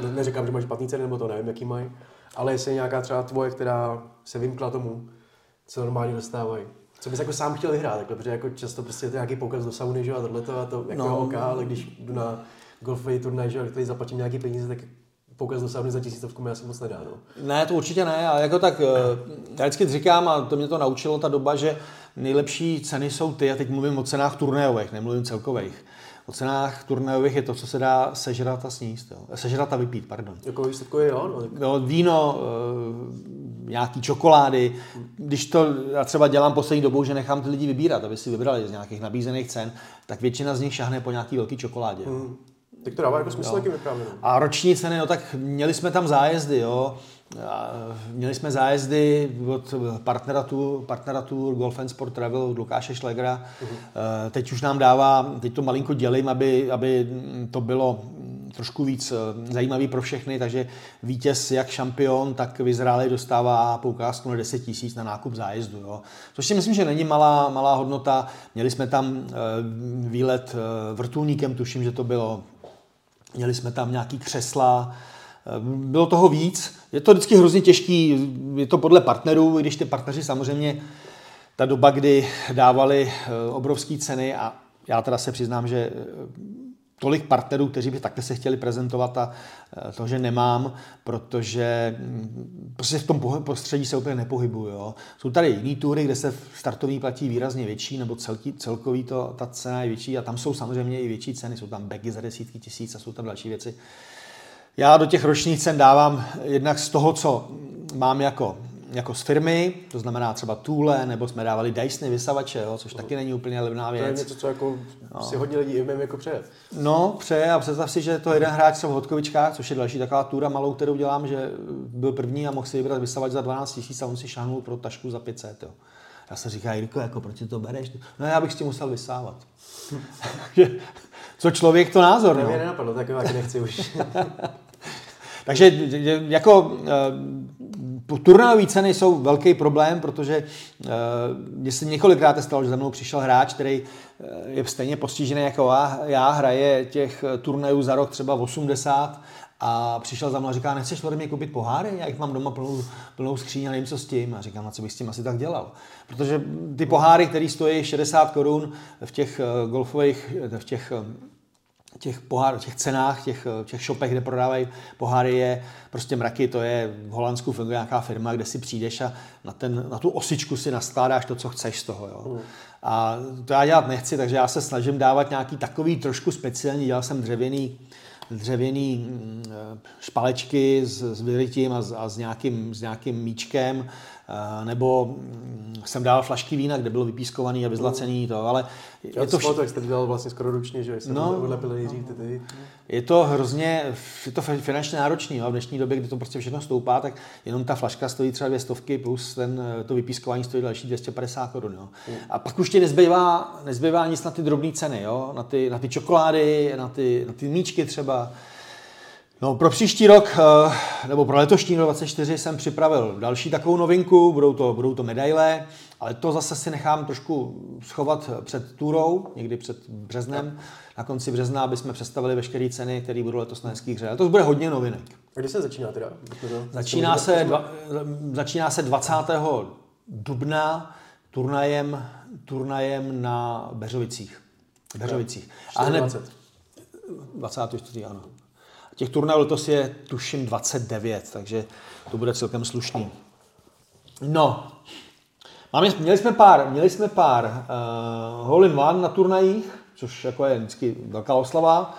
ne, neříkám, že máš špatný ceny, nebo to nevím, jaký mají, ale jestli je nějaká třeba tvoje, která se vymkla tomu, co normálně dostávají. Co bys jako sám chtěl vyhrát, takhle, protože jako často prostě je to nějaký poukaz do sauny, že a tohle to, a to jako no. OK, ale když jdu na golfový turnaj, že který zaplatím nějaký peníze, tak poukaz do sauny za tisícovku mi asi moc nedá. No. Ne, to určitě ne, ale jako tak, eh, já vždycky říkám, a to mě to naučilo ta doba, že nejlepší ceny jsou ty, a teď mluvím o cenách turnajových, nemluvím celkových. O cenách turnajových je to, co se dá sežrat a sníst. Jo. Sežrat a vypít, pardon. Jako výsledku je jo. No. no víno, e, nějaký čokolády. Když to já třeba dělám poslední dobou, že nechám ty lidi vybírat, aby si vybrali z nějakých nabízených cen, tak většina z nich šahne po nějaký velký čokoládě. Hmm. Tak to dává jako smysl taky vyprávět. A roční ceny, no tak měli jsme tam zájezdy, jo. Měli jsme zájezdy od partnera Tour, partnera Tour Golf and Sport Travel od Lukáše Šlegra. Uh-huh. Teď už nám dává, teď to malinko dělím, aby, aby to bylo trošku víc eh, zajímavý pro všechny, takže vítěz jak šampion, tak v Izraeli dostává poukázku na 10 tisíc na nákup zájezdu. Jo. Což si myslím, že není malá, malá hodnota. Měli jsme tam eh, výlet vrtulníkem, tuším, že to bylo. Měli jsme tam nějaký křesla, bylo toho víc. Je to vždycky hrozně těžký, je to podle partnerů, i když ty partneři samozřejmě ta doba, kdy dávali eh, obrovské ceny a já teda se přiznám, že eh, tolik partnerů, kteří by takhle se chtěli prezentovat a eh, to, že nemám, protože mm, prostě v tom prostředí se úplně nepohybuju. Jo. Jsou tady jiné tury, kde se startovní platí výrazně větší, nebo celký, celkový to, ta cena je větší a tam jsou samozřejmě i větší ceny, jsou tam bagy za desítky tisíc a jsou tam další věci. Já do těch ročních cen dávám jednak z toho, co mám jako, jako z firmy, to znamená třeba Tule, nebo jsme dávali Dysony vysavače, jo, což taky není úplně levná věc. To je něco, co jako no. si hodně lidí i jako přeje. No, přeje a představ si, že to jeden hráč v Hodkovičkách, což je další taková túra malou, kterou dělám, že byl první a mohl si vybrat vysavač za 12 000 a on si šáhnul pro tašku za 500. Jo. Já se říká, Jirko, jako proč to bereš? No já bych s tím musel vysávat. Co člověk, to názor. Ne, no. mě nenapadlo, tak taky nechci už. Takže jako eh, Turnajové ceny jsou velký problém, protože mě se několikrát stalo, že za mnou přišel hráč, který uh, je stejně postižený jako já, já, hraje těch turnajů za rok třeba 80 a přišel za mnou a říká, nechceš ode mě koupit poháry? Já jich mám doma plnou, plnou skříň a nevím, co s tím. A říkám, na co bych s tím asi tak dělal. Protože ty poháry, které stojí 60 korun v těch golfových, v těch těch pohár, těch cenách, těch, těch shopech, kde prodávají poháry, je prostě mraky, to je v Holandsku funguje nějaká firma, kde si přijdeš a na, ten, na tu osičku si naskládáš to, co chceš z toho. Jo. Mm. A to já dělat nechci, takže já se snažím dávat nějaký takový trošku speciální, dělal jsem dřevěný, dřevěný mm, špalečky s, s vyrytím a, s, a s, nějakým, s nějakým míčkem, Eh, nebo mm, jsem dal flašky vína, kde bylo vypískovaný a vyzlacený to, ale je to vš... tak jste dělal vlastně skoro ručně, že jsem no, odlepil nejdřív ty, ty. Je to hrozně, je to finančně náročný, jo? v dnešní době, kdy to prostě všechno stoupá, tak jenom ta flaška stojí třeba dvě stovky plus ten, eh, to vypískování stojí další 250 korun. Jo? Mm. A pak už ti nezbývá, nezbývá nic na ty drobné ceny, jo? Na, ty, na ty čokolády, na ty, na ty míčky třeba. No, pro příští rok, eh, nebo pro letošní rok 24 jsem připravil další takovou novinku, budou to, budou to medaile, ale to zase si nechám trošku schovat před turou, někdy před březnem, na konci března, aby jsme představili veškeré ceny, které budou letos na hezkých hře. To bude hodně novinek. A kdy se začíná teda? Začíná se, dva, začíná se 20. dubna turnajem, turnajem na Beřovicích. Beřovicích. A hned 24. ano. Těch turnajů letos je tuším 29, takže to bude celkem slušný. No, Máme, měli jsme pár, měli jsme pár uh, hole in one na turnajích, což jako je vždycky velká oslava.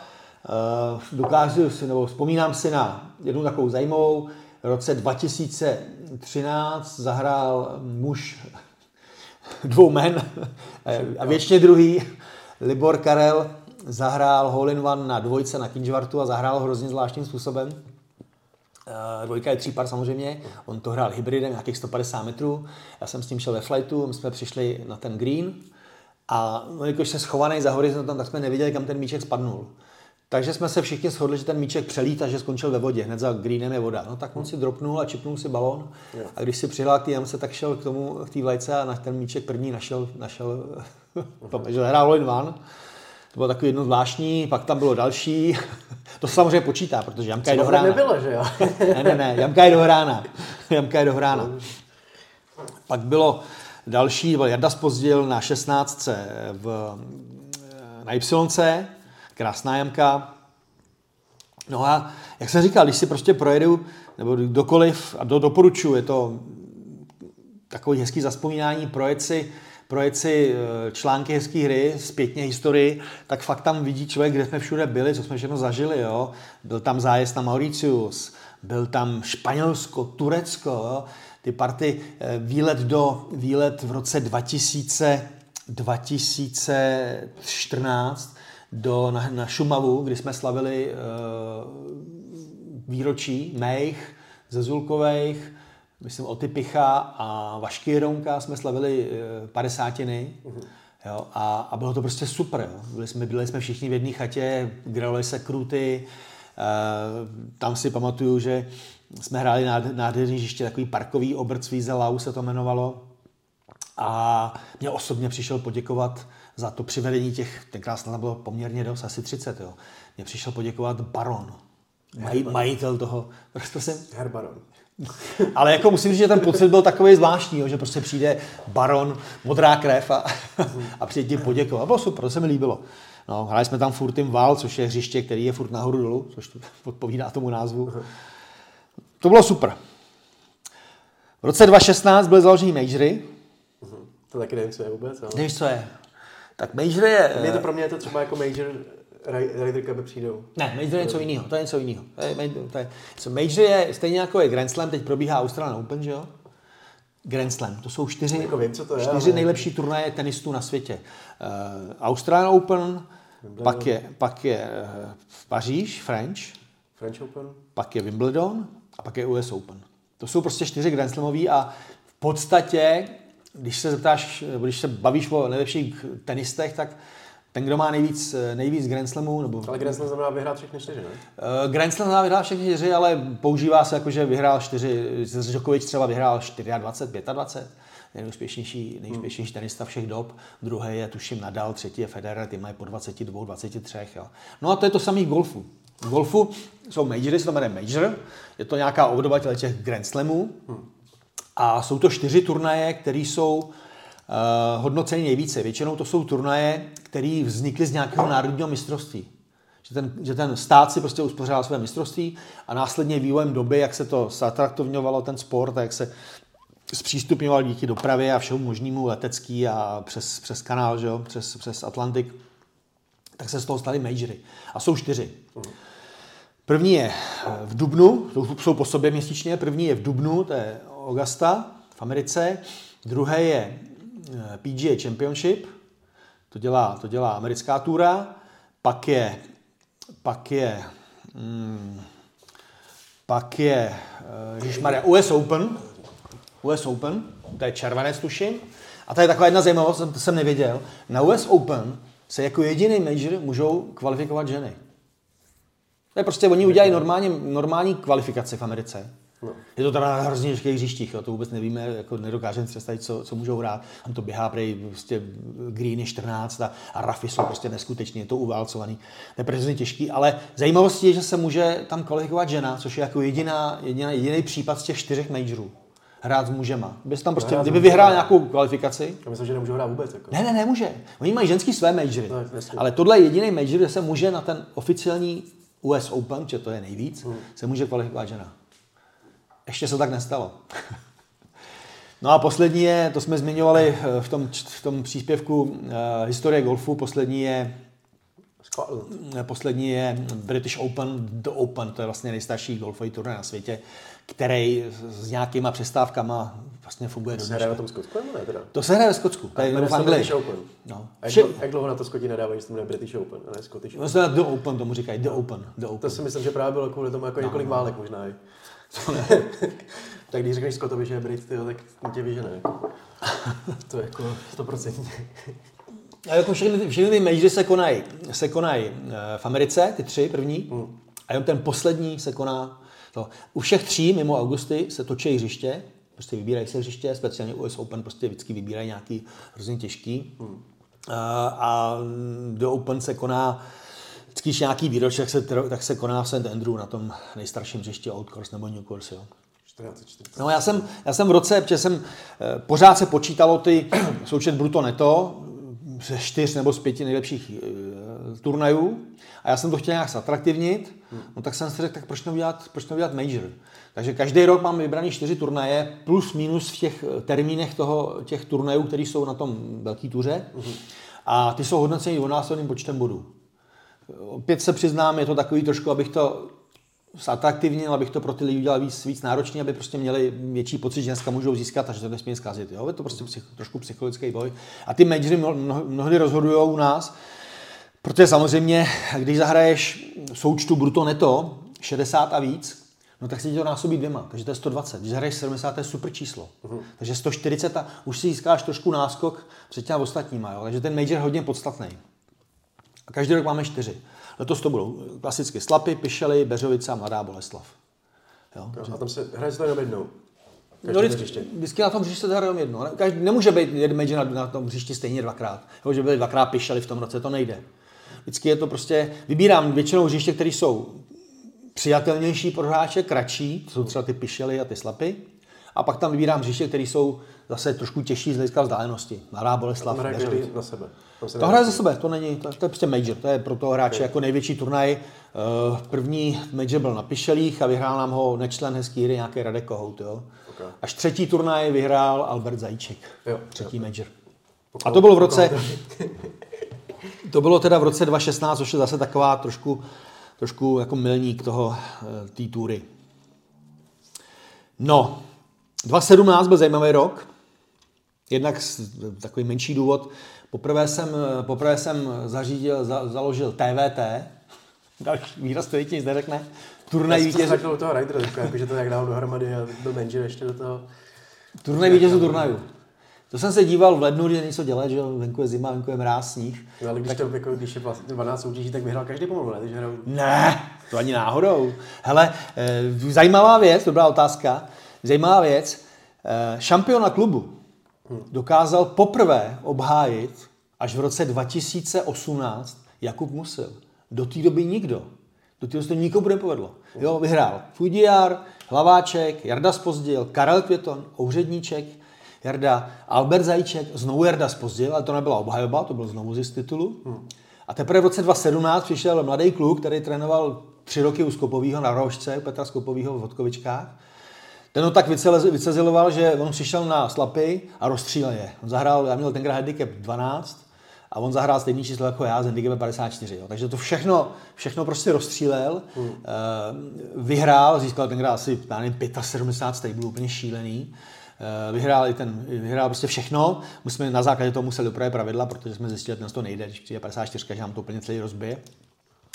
Uh, dokážu si, nebo vzpomínám si na jednu takovou zajímavou. V roce 2013 zahrál muž dvou men a většině druhý, Libor Karel, zahrál hole in one na dvojce na Kinžvartu a zahrál hrozně zvláštním způsobem. Uh, dvojka je třípar samozřejmě, on to hrál hybridem nějakých 150 metrů, já jsem s ním šel ve flightu, my jsme přišli na ten green a no, jakož se schovaný za horizontem, tak jsme neviděli, kam ten míček spadnul. Takže jsme se všichni shodli, že ten míček přelít a že skončil ve vodě. Hned za greenem je voda. No tak on si dropnul a čipnul si balon. A když si přihlál k jamce, tak šel k tomu, k té vlajce a na ten míček první našel, našel to, že hrál in one. To bylo takový jedno zvláštní, pak tam bylo další. to se samozřejmě počítá, protože jamka je dohrána. nebylo, že jo? ne, ne, ne, jamka je dohrána. jamka je dohrána. Pak bylo další, byl Jarda Spozdil na 16. V, na Y, krásná jamka. No a jak jsem říkal, když si prostě projedu, nebo kdokoliv, a do, doporučuji, je to takový hezký zaspomínání, projet si projet si eh, články hezké hry, zpětně historii, tak fakt tam vidí člověk, kde jsme všude byli, co jsme všechno zažili. Jo? Byl tam zájezd na Mauritius, byl tam Španělsko, Turecko, jo? ty party, eh, výlet do, výlet v roce 2000, 2014 do, na, na Šumavu, kdy jsme slavili uh, výročí Mejch ze Zulkovejch, myslím, Otypicha a Vašky Jerounka jsme slavili eh, padesátiny. Uh-huh. Jo, a, a, bylo to prostě super. Jo. Byli, jsme, byli jsme všichni v jedné chatě, grilovali se kruty. E, tam si pamatuju, že jsme hráli na nádherný hřiště, takový parkový obrt Svízelau se to jmenovalo. A mě osobně přišel poděkovat za to přivedení těch, tenkrát tam bylo poměrně dost, asi 30, jo. Mě přišel poděkovat baron, maj, majitel toho, prostě Herr Baron. Ale jako musím říct, že ten pocit byl takový zvláštní, že prostě přijde baron, modrá krev a, a přijde tím poděkovat. Bylo super, to se mi líbilo. No, hráli jsme tam furt tím Val, což je hřiště, který je furt nahoru dolů, což to odpovídá tomu názvu. To bylo super. V roce 2016 byly založeny majory. To taky nevím, co je vůbec. Ale... Nevíš, co je? Tak majory je... Je to pro mě je to třeba jako major Ryder Cupy přijdou. Ne, Major je něco jiného. To je něco jiného. To je, to je, Major stejně jako je Grand Slam, teď probíhá Australian Open, že jo? Grand Slam. To jsou čtyři, jako vím, co to je, čtyři ale... nejlepší turnaje tenistů na světě. Uh, Australian Open, pak je, pak je uh, Paříž, French, French Open, pak je Wimbledon a pak je US Open. To jsou prostě čtyři Grand Slamový a v podstatě, když se zeptáš, když se bavíš o nejlepších tenistech, tak Ten, kdo má nejvíc, nejvíc Grand Slamů, nebo... Ale Grand Slam znamená vyhrát všechny čtyři, ne? Uh, Grand Slam znamená vyhrát všechny čtyři, ale používá se jako, že vyhrál čtyři, Djokovic třeba vyhrál 24, 25, nejúspěšnější, nejúspěšnější tenista všech dob, druhý je tuším Nadal, třetí je Federer, ty mají po 22, 23. Jo. No a to je to samý golfu. V golfu jsou majory, se to jmenuje major, je to nějaká obdoba těch Grand Slamů a jsou to čtyři turnaje, které jsou hodnoceny nejvíce. Většinou to jsou turnaje, které vznikly z nějakého národního mistrovství. Že ten, že ten stát si prostě uspořádal své mistrovství a následně vývojem doby, jak se to zatraktovňovalo, ten sport, a jak se zpřístupňoval díky dopravě a všemu možnému letecký a přes, přes kanál, že jo? Přes, přes Atlantik, tak se z toho staly majory. A jsou čtyři. První je v Dubnu, jsou po sobě měsíčně, první je v Dubnu, to je Augusta v Americe, druhé je eh, PGA Championship, to dělá, to dělá americká túra, pak je, pak je, hmm, pak je, uh, Maria, US Open, US Open, to je červenec tuším. A to je taková jedna zajímavost, to jsem nevěděl. Na US Open se jako jediný major můžou kvalifikovat ženy. To je prostě, oni udělají normální, normální kvalifikaci v Americe. No. Je to teda na hrozně těžkých hřištích, to vůbec nevíme, jako nedokážeme si představit, co, co můžou hrát. Tam to běhá prej prostě green je 14 a, a rafy jsou prostě neskutečně, je to uválcovaný. To je těžký, ale zajímavostí je, že se může tam kvalifikovat žena, což je jako jediná, jediná, jediný případ z těch čtyřech majorů hrát s mužema. Bys tam prostě, kdyby vyhrál nějakou kvalifikaci. Já myslím, že nemůžou hrát vůbec. Jako. Ne, ne, nemůže. Oni mají ženský své majory. No, ale tohle je jediný major, kde se může na ten oficiální US Open, že to je nejvíc, hmm. se může kvalifikovat žena. Ještě se tak nestalo. no a poslední je, to jsme zmiňovali eh, v tom, v tom příspěvku uh, historie golfu, poslední je Poslední je British Open, The Open, to je vlastně nejstarší golfový turnaj na světě, který s nějakýma přestávkama vlastně funguje to se hraje na tom Skotsku nebo ne teda? To se hraje ve Skotsku, to je v Anglii. British Open. No. A jak, Vše... jak dlouho na to Skoti nedávají, že to jmenuje British Open, a ne Scottish Open? Vlastně The Open tomu říkají, The Open, The Open. To si myslím, že právě bylo kvůli tomu jako no. několik válek možná. tak když řekneš Scottovi, že je Brit, tyjo, tak tě vyžene. to je jako 100%. A jako všechny, všechny ty majory se konají, se konají eh, v Americe, ty tři první, hmm. a jenom ten poslední se koná to. U všech tří mimo Augusty se točí hřiště, prostě vybírají se hřiště, speciálně US Open prostě vždycky vybírají nějaký hrozně těžký. Hmm. A, a do Open se koná vždycky nějaký výročí, tak se, tak se koná v St. Andrew na tom nejstarším hřišti Old Course nebo New Course. Jo. No já jsem, já jsem v roce, protože jsem, eh, pořád se počítalo ty součet bruto neto, ze čtyř nebo z pěti nejlepších e, turnajů a já jsem to chtěl nějak zatraktivnit, hmm. no tak jsem si řekl, tak proč neudělat, proč neudělat major. Takže každý rok mám vybraný čtyři turnaje, plus minus v těch eh, termínech toho, těch turnajů, které jsou na tom velký tuře. Hmm. A ty jsou hodnoceny dvojnásobným počtem bodů. Opět se přiznám, je to takový trošku, abych to zatraktivnil, abych to pro ty lidi udělal víc, víc náročný, aby prostě měli větší pocit, že dneska můžou získat a že to nesmí zkazit. Jo? Je to prostě psych, trošku psychologický boj. A ty majory mnohdy rozhodují u nás, protože samozřejmě, když zahraješ součtu bruto neto 60 a víc, no tak se ti to násobí dvěma, takže to je 120. Když zahraješ 70, to je super číslo. Uh-huh. Takže 140 a už si získáš trošku náskok před těmi ostatníma. Jo? Takže ten major je hodně podstatný. A každý rok máme čtyři. Letos to budou klasicky Slapy, Pišely, Beřovice a Mladá Boleslav. Jo, a tam se hraje to jenom jednou? no, vždycky, vždycky, na tom hřišti se hraje jenom jedno. Každý, nemůže být jeden major na, na tom hřišti stejně dvakrát. Jo, že byli dvakrát Pišely v tom roce, to nejde. Vždycky je to prostě, vybírám většinou hřiště, které jsou přijatelnější pro hráče, kratší, to jsou třeba ty Pišely a ty Slapy. A pak tam vybírám hřiště, které jsou zase trošku těžší z hlediska vzdálenosti. Mladá Boleslav. To hraje na sebe. To hraje za sebe, to není, to, to je prostě major, to je pro toho hráče okay. jako největší turnaj. Uh, první major byl na Pišelích a vyhrál nám ho nečlen hezký hry, nějaký Radek Kohout, jo. Okay. Až třetí turnaj vyhrál Albert Zajíček, jo, třetí jo. major. A to bylo v roce, to bylo teda v roce 2016, což je zase taková trošku, trošku jako milník toho, eh, té tury. No, 2017 byl zajímavý rok. Jednak takový menší důvod. Poprvé jsem, poprvé jsem zařídil, za, založil TVT. Další výraz to nic neřekne. Turnaj vítězů. Já toho Ryder, jako, že to jak dál dohromady a byl menší ještě do toho. Turnaj vítězů turnajů. To jsem se díval v lednu, kdy něco dělat, že venku je zima, venku je mráz, sníh. No, ale když, tak... to, jako, když je vlastně 12 soutěží, tak vyhrál každý pomalu, ne? Hrajou... Ne, to ani náhodou. Hele, eh, zajímavá věc, dobrá otázka, zajímavá věc, eh, šampiona klubu dokázal poprvé obhájit až v roce 2018 Jakub Musil. Do té doby nikdo. Do té doby to nikomu nepovedlo. Jo, vyhrál Fudiar, Hlaváček, Jarda Spozdil, Karel Květon, Ouředníček, Jarda, Albert Zajíček, znovu Jarda Spozdil, ale to nebyla obhajoba, to byl znovu z titulu. A teprve v roce 2017 přišel mladý kluk, který trénoval tři roky u Skopovýho na Rožce, Petra Skopovýho v Vodkovičkách. Ten ho tak vyceziloval, že on přišel na slapy a rozstřílel je. On zahrál, já měl tenkrát handicap 12, a on zahrál stejný číslo jako já, z handicapem 54. Jo. Takže to všechno, všechno prostě rozstřílel, hmm. vyhrál, získal tenkrát asi, já nevím, 75 stablů, úplně šílený. Eh, vyhrál, i ten, vyhrál prostě všechno. My jsme na základě toho museli upravit pravidla, protože jsme zjistili, že to nejde, když přijde 54, že nám to úplně celý rozbije.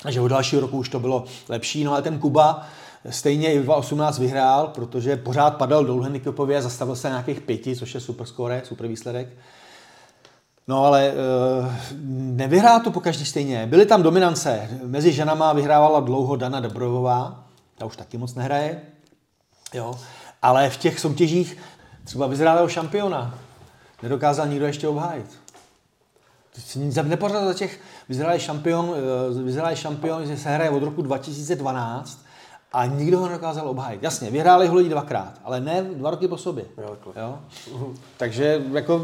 Takže od dalšího roku už to bylo lepší. No ale ten Kuba stejně i 2018 vyhrál, protože pořád padal dolů handicapově a zastavil se na nějakých pěti, což je super score, super výsledek. No ale e, nevyhrá to po každý stejně. Byly tam dominance. Mezi ženama vyhrávala dlouho Dana Dobrovová, ta už taky moc nehraje. Jo. Ale v těch soutěžích třeba vyzrálého šampiona nedokázal nikdo ještě obhájit. Nepořád za těch vyzrálý šampion, eh, vyzrálý šampion, že se hraje od roku 2012 a nikdo ho nedokázal obhájit. Jasně, vyhráli ho lidi dvakrát, ale ne dva roky po sobě. Jo, jo? Takže jako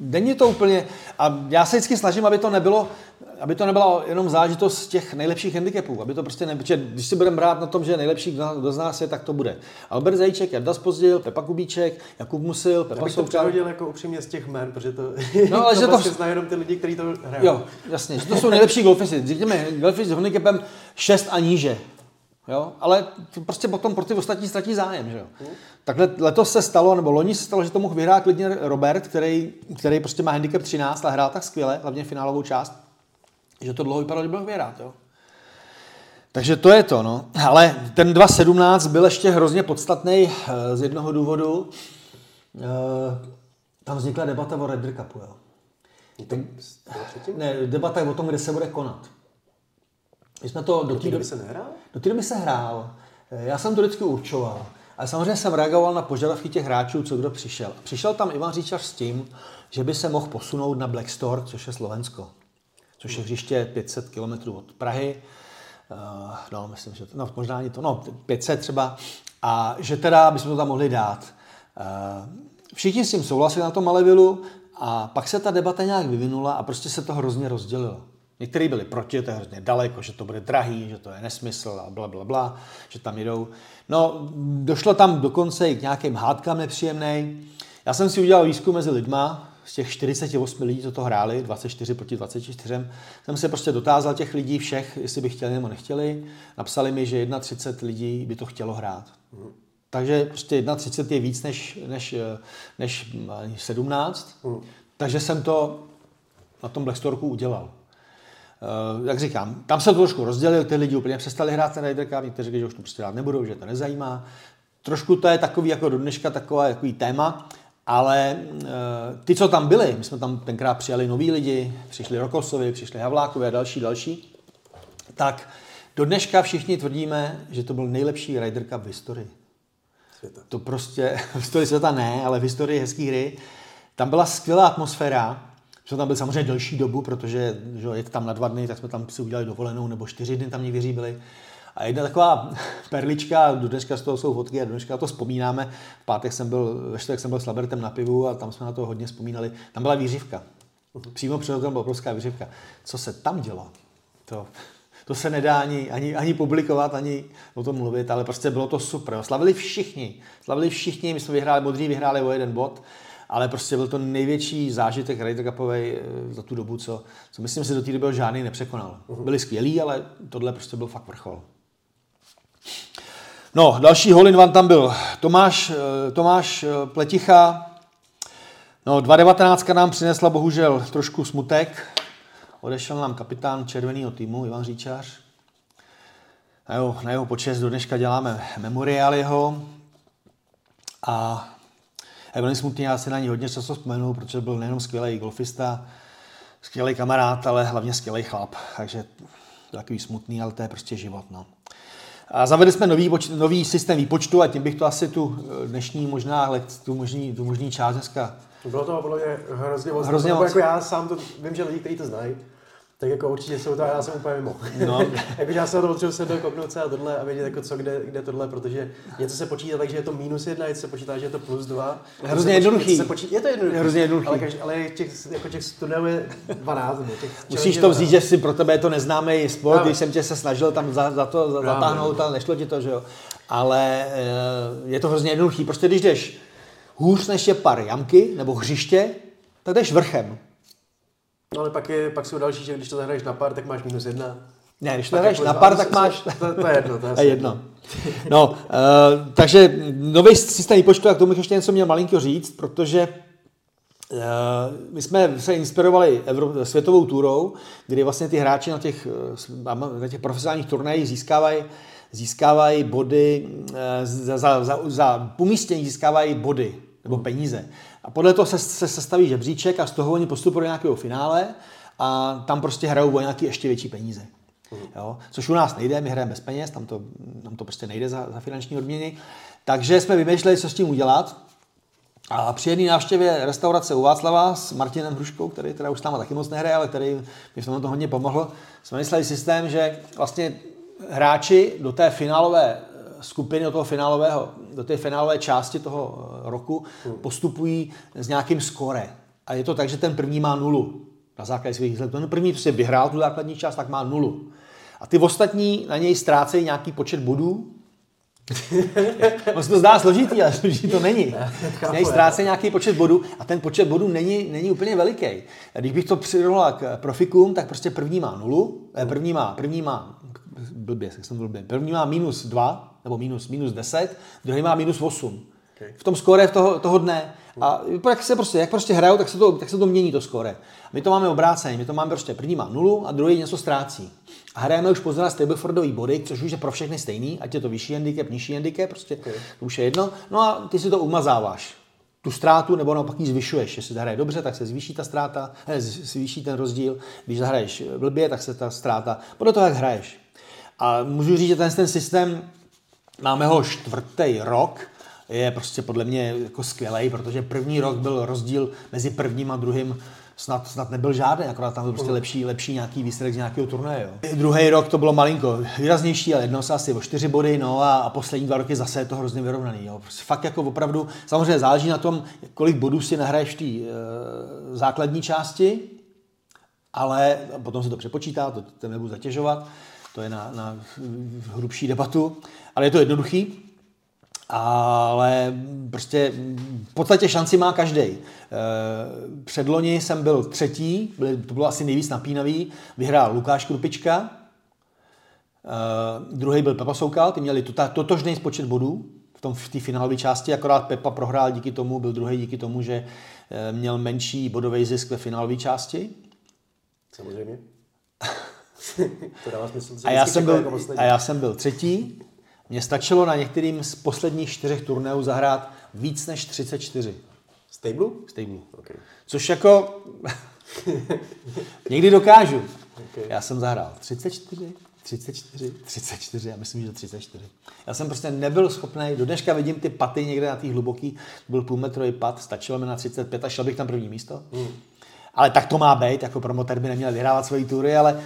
není to úplně... A já se vždycky snažím, aby to nebylo, aby to nebyla jenom zážitost těch nejlepších handicapů, aby to prostě ne, když si budeme brát na tom, že nejlepší kdo z nás je, tak to bude. Albert Zajíček, Jarda Spozdil, Pepa Kubíček, Jakub Musil, Pepa Já Součal. to jako upřímně z těch jmen, protože to, no, ale to, že to vlastně znají jenom ty lidi, kteří to hrajou. Jo, jasně, že to jsou nejlepší golfisti. Řekněme, golfisti s handicapem 6 a níže. Jo? Ale prostě potom pro ty ostatní ztratí zájem. Že jo? Hmm. Takhle letos se stalo, nebo loni se stalo, že to mohl vyhrát klidně Robert, který, který prostě má handicap 13 a hrál tak skvěle, hlavně finálovou část, že to dlouho vypadalo, že byl vyhrát. Jo? Takže to je to, no. Ale ten 2.17 byl ještě hrozně podstatný eh, z jednoho důvodu. Eh, tam vznikla debata o Red Cupu, jo. ne, debata o tom, kde se bude konat. My jsme to do té doby se nehrál? Do té doby se hrál. Já jsem to vždycky určoval. Ale samozřejmě jsem reagoval na požadavky těch hráčů, co kdo přišel. Přišel tam Ivan Říčař s tím, že by se mohl posunout na Black Stork, což je Slovensko. Což je hřiště 500 km od Prahy. Uh, no, myslím, že to, no, možná ani to, no, 500 třeba. A že teda bychom to tam mohli dát. Uh, všichni s tím souhlasili na tom Malevilu a pak se ta debata nějak vyvinula a prostě se to hrozně rozdělilo. Někteří byli proti, to je hrozně daleko, že to bude drahý, že to je nesmysl a bla, bla, bla, že tam jedou. No, došlo tam dokonce i k nějakým hádkám nepříjemný. Já jsem si udělal výzkum mezi lidma, z těch 48 lidí, co to hráli, 24 proti 24, jsem se prostě dotázal těch lidí všech, jestli by chtěli nebo nechtěli. Napsali mi, že 31 lidí by to chtělo hrát. Mm. Takže prostě 31 je víc než, než, než 17. Mm. Takže jsem to na tom Blackstorku udělal. Uh, jak říkám, tam se to trošku rozdělil, ty lidi úplně přestali hrát ten Ryder Cup, někteří řekli, že už to prostě hrát nebudou, že to nezajímá. Trošku to je takový jako do dneška taková, takový téma, ale uh, ty, co tam byli, my jsme tam tenkrát přijali noví lidi, přišli Rokosovi, přišli Havlákovi a další, další, tak do dneška všichni tvrdíme, že to byl nejlepší Ryder Cup v historii. Světa. To prostě, v historii světa ne, ale v historii hezké hry. Tam byla skvělá atmosféra, jsme tam byli samozřejmě delší dobu, protože že jet tam na dva dny, tak jsme tam si udělali dovolenou, nebo čtyři dny tam někteří byli. A jedna taková perlička, do dneška z toho jsou fotky a do dneška to vzpomínáme. V pátek jsem byl, ve čtvrtek jsem byl s Labertem na pivu a tam jsme na to hodně vzpomínali. Tam byla výřivka. Přímo před byla obrovská výřivka. Co se tam dělo? To, to se nedá ani, ani, ani publikovat, ani o tom mluvit, ale prostě bylo to super. Slavili všichni. Slavili všichni, my jsme vyhráli, modří vyhráli o jeden bod ale prostě byl to největší zážitek Ryder Cupovej eh, za tu dobu, co, co myslím si do té doby žádný nepřekonal. Uh-huh. Byli skvělí, ale tohle prostě byl fakt vrchol. No, další hole one tam byl Tomáš, eh, Tomáš eh, Pleticha. No, 2.19 nám přinesla bohužel trošku smutek. Odešel nám kapitán červeného týmu, Ivan Říčář. Na jeho, na jeho počest do dneška děláme memoriál jeho. A Je smutný, já si na ní hodně často vzpomenu, protože byl nejenom skvělý golfista, skvělý kamarád, ale hlavně skvělý chlap. Takže takový smutný, ale to je prostě život. No. A zavedli jsme nový, nový systém výpočtu a tím bych to asi tu eh, dnešní možná tu možný, tu možný část dneska bylo to podle mě hrozně moc. Hrozně moc. Jako já sám to, vím, že lidi, kteří to znají, tak jako určitě jsou to, já jsem úplně mimo. No. jako já se to potřebuji se dokopnout a tohle a vědět, jako co, kde, kde tohle, protože něco se počítá tak, že je to minus jedna, něco se počítá, že je to plus dva. Hrozně jednoduchý. Se počítá, je to jednoduchý. Hrozně jednoduchý. Ale, každý, ale těch, jako těch tunelů je 12. Těch Musíš to vzít, že si pro tebe je to neznámý sport, když jsem tě se snažil tam za, za to za, zatáhnout, ale nešlo ti to, že jo. Ale eh, je to hrozně jednoduchý. Prostě když jdeš hůř než je par jamky nebo hřiště, tak jdeš vrchem. No ale pak, je, pak jsou další, že když to zahraješ na par, tak máš minus jedna. Ne, když to zahraješ na par, tak máš... To, to je jedno. To je, je jedno. No, uh, takže nový systém výpočtu, a k tomu ještě něco měl malinký říct, protože uh, my jsme se inspirovali Evro- světovou turou, kdy vlastně ty hráči na těch, eh, na těch profesionálních turnajích získávají získávají body, za, za, za, za umístění získávají body nebo peníze. A podle toho se, se sestaví žebříček a z toho oni postupují do nějakého finále a tam prostě hrajou o nějaké ještě větší peníze. Jo? Což u nás nejde, my hrajeme bez peněz, tam to, tam to prostě nejde za, za finanční odměny. Takže jsme vymýšleli, co s tím udělat. A při jedné návštěvě restaurace u Václava s Martinem Hruškou, který teda už s náma taky moc nehraje, ale který mi v tom to hodně pomohl, jsme mysleli systém, že vlastně hráči do té finálové skupiny do toho finálového, do té finálové části toho eh, roku hmm. postupují s nějakým skore. A je to tak, že ten první má nulu na základě svých výsledků. Ten první prostě vyhrál tu základní část, tak má nulu. A ty ostatní na něj ztrácejí nějaký počet bodů. On se to zdá složitý, ale složitý to není. Na něj ztrácejí nějaký počet bodů a ten počet bodů není, není úplně veliký. Když bych to přirovnal k profikům, tak prostě první má nulu, eh, první má, první má blbě, jak jsem blbě, první má minus 2, nebo minus, minus 10, druhý má minus 8. Okay. V tom skóre toho, toho dne. A jak se prostě, jak prostě hrajou, tak se to, tak se to mění to skóre. My to máme obráceně, my to máme prostě první má nulu a druhý něco ztrácí. A hrajeme už pozor na Stablefordový body, což už je pro všechny stejný, ať je to vyšší handicap, nižší handicap, prostě okay. to už je jedno. No a ty si to umazáváš tu ztrátu, nebo naopak ji zvyšuješ. Jestli zahraje dobře, tak se zvýší ta ztráta, ne, zvýší ten rozdíl. Když zahraješ blbě, tak se ta ztráta, podle toho, jak hraješ. A můžu říct, že ten, ten systém Máme ho čtvrtý rok, je prostě podle mě jako skvělý, protože první rok byl rozdíl mezi prvním a druhým snad, snad nebyl žádný, akorát tam byl prostě lepší, lepší nějaký výsledek z nějakého turnaje. Jo. Druhý rok to bylo malinko výraznější, ale jedno se asi o čtyři body, no a, a poslední dva roky zase je to hrozně vyrovnaný. Jo. Prostě fakt jako opravdu, samozřejmě záleží na tom, kolik bodů si nahraješ v té e, základní části, ale potom se to přepočítá, to, to nebudu zatěžovat to je na, na hrubší debatu, ale je to jednoduchý. Ale prostě v podstatě šanci má každý. Eh, předloni jsem byl třetí, to bylo asi nejvíc napínavý, vyhrál Lukáš Krupička, Uh, druhý byl Pepa Soukal, ty měli tota, totožný počet bodů v tom v té finálové části, akorát Pepa prohrál díky tomu, byl druhý díky tomu, že uh, měl menší bodový zisk ve finálové části. Samozřejmě. to dává smysl. A já, jsem byl, jako a já jsem byl třetí. Mně stačilo na některým z posledních čtyřech turnajů zahrát víc než 34. Stable? Stable. Okay. Což jako někdy dokážu. Okay. Já jsem zahrál 34, 34, 34, já myslím, že 34. Já jsem prostě nebyl schopný, do dneška vidím ty paty někde na té hluboký, byl půlmetrový pat, stačilo mi na 35 a šel bych tam první místo. Mm. Ale tak to má být, jako promoter by neměl vyhrávat svoji tury, ale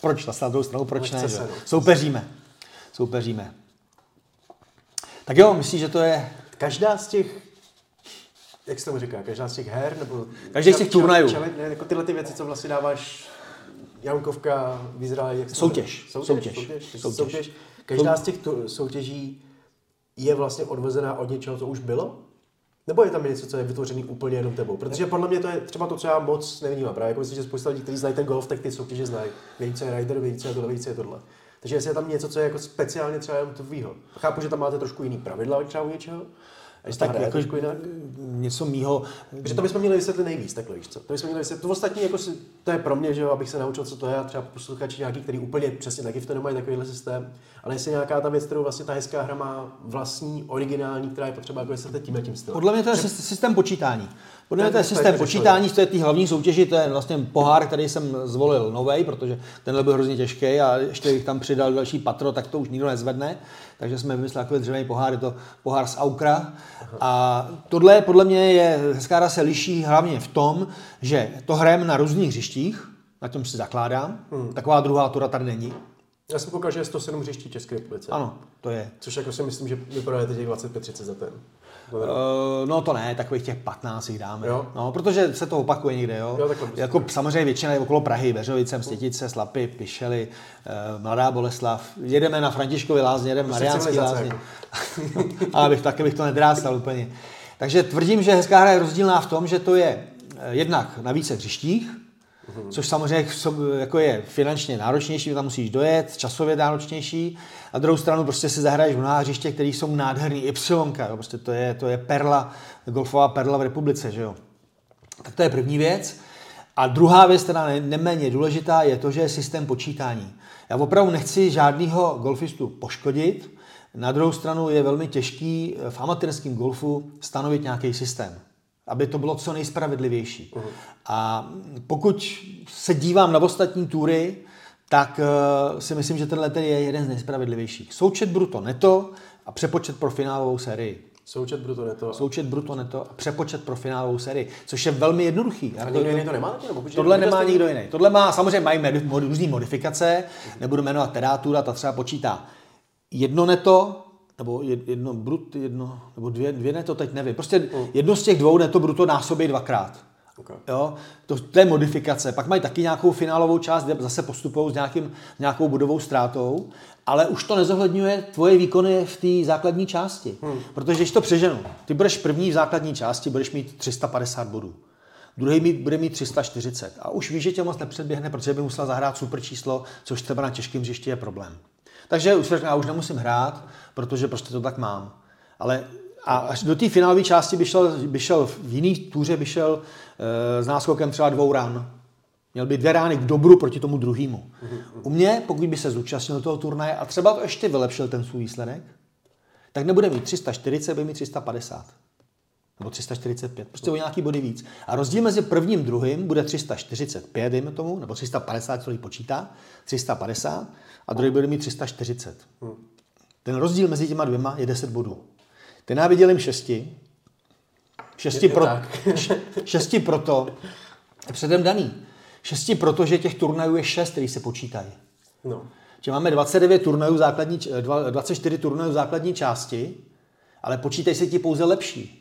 proč na druhou stranu, proč ne? Se, Soupeříme. Soupeříme. Tak jo, myslíš, že to je... Každá z těch jak se tomu říká, každá z těch her, nebo... Každý z těch turnajů. ne, jako tyhle ty věci, co vlastně dáváš Jankovka v Izraeli. Jak soutěž. Soutěž. Soutěž. Soutěž. soutěž. soutěž. Každá z těch tu, soutěží je vlastně odvezená od něčeho, co už bylo? Nebo je tam něco, co je vytvořený úplně jenom tebou? Protože podle mě to je třeba to, co já moc nevnímám. Právě jako myslím, že spousta lidí, kteří znají ten golf, tak ty soutěže znají. Vědí, co je rider, vědí, co je tohle, vědí, co je tohle. Takže jestli je tam něco, co je jako speciálně třeba jenom tvýho. Chápu, že tam máte trošku jiný pravidla třeba u něčeho. A tak jako, jinak? něco mýho... Protože to bychom měli vysvětlit nejvíc, takhle víš co? To bychom měli vysvětlit. To ostatní, jako si, to je pro mě, že jo, abych se naučil, co to je, a třeba posluchači nějaký, který úplně přesně taky v tom nemají takovýhle systém. Ale jestli nějaká ta věc, kterou vlastně ta hezká hra má vlastní, originální, která je potřeba jako vysvětlit tím tím stylem. Podle mě to je že... systém počítání. Podle mě to je systém počítání, to je té hlavní soutěži, to je vlastně pohár, který jsem zvolil nový, protože tenhle byl hrozně těžký a ještě bych tam přidal další patro, tak to už nikdo nezvedne. Takže jsme vymysleli takový dřevěný pohár, je to pohár z Aukra. A tohle podle mě je, hezká se liší hlavně v tom, že to hrajeme na různých hřištích, na tom si zakládám. Hmm. Taková druhá tura tady není. Já jsem koukal, že je 107 hřiští České republice. Ano, to je. Což jako si myslím, že vypadáte těch 25-30 za ten. Uh, no to ne, takových těch 15 jich dáme. Jo? No, protože se to opakuje někde, jo. jo jako samozřejmě většina je okolo Prahy, Veřovice, Stětice, Slapy, Pišely, uh, Mladá Boleslav. Jedeme na Františkově lázně, jedeme na prostě Mariánský lázně. Jako. Ale bych taky bych to nedrástal úplně. Takže tvrdím, že hezká hra je rozdílná v tom, že to je eh, jednak na více hřištích, Mhm. což samozřejmě jako je finančně náročnější, tam musíš dojet, časově náročnější. A druhou stranu prostě si zahraješ v hřiště, které jsou nádherný, Y, prostě to je, to je perla, golfová perla v republice, že jo. Tak to je první věc. A druhá věc, která neméně důležitá, je to, že je systém počítání. Já opravdu nechci žádného golfistu poškodit, na druhou stranu je velmi těžký v amatérském golfu stanovit nějaký systém aby to bylo co nejspravedlivější. Uh-huh. A pokud se dívám na ostatní tury, tak uh, si myslím, že tenhle je jeden z nejspravedlivějších. Součet bruto neto a přepočet pro finálovou sérii. Součet bruto neto. Součet bruto neto a přepočet pro finálovou sérii, což je velmi jednoduchý. A nikdo jiný to nemá? Nebo tohle nemá nikdo jiný. Tohle má, samozřejmě mají různé modifikace, nebudu jmenovat terátura, ta třeba počítá jedno neto, nebo jedno brut, jedno, nebo dvě, dvě neto, teď nevím. Prostě mm. jedno z těch dvou neto bruto násobí dvakrát. Okay. Jo? To, to je modifikace. Pak mají taky nějakou finálovou část, kde zase postupují s nějakým, nějakou budovou ztrátou, ale už to nezohledňuje tvoje výkony v té základní části. Hmm. Protože když to přeženu, ty budeš první v základní části, budeš mít 350 bodů. Druhý mít, bude mít 340. A už víš, že tě moc nepředběhne, protože by musel zahrát super číslo, což třeba na těžkém hřišti je problém. Takže už já už nemusím hrát, protože prostě to tak mám. Ale a až do té finálové části by šel, by šel v jiný túře by šel e, s náskokem třeba dvou rán. Měl by dvě rány k dobru proti tomu druhému. U mě, pokud by se zúčastnil toho turnaje a třeba to ještě vylepšil ten svůj výsledek, tak nebude mít 340, bude mít 350. Nebo 345, prostě o nějaký body víc. A rozdíl mezi prvním a druhým bude 345, dejme tomu, nebo 350, co počítá, 350, a druhý bude mít 340. Ten rozdíl mezi těma dvěma je 10 bodů. Ten já vydělím šesti. Šesti, je, pro, šesti proto, je předem daný. Šesti proto, že těch turnajů je šest, který se počítají. No. Že máme 29 turnajů základní, 24 turnajů základní části, ale počítaj se ti pouze lepší.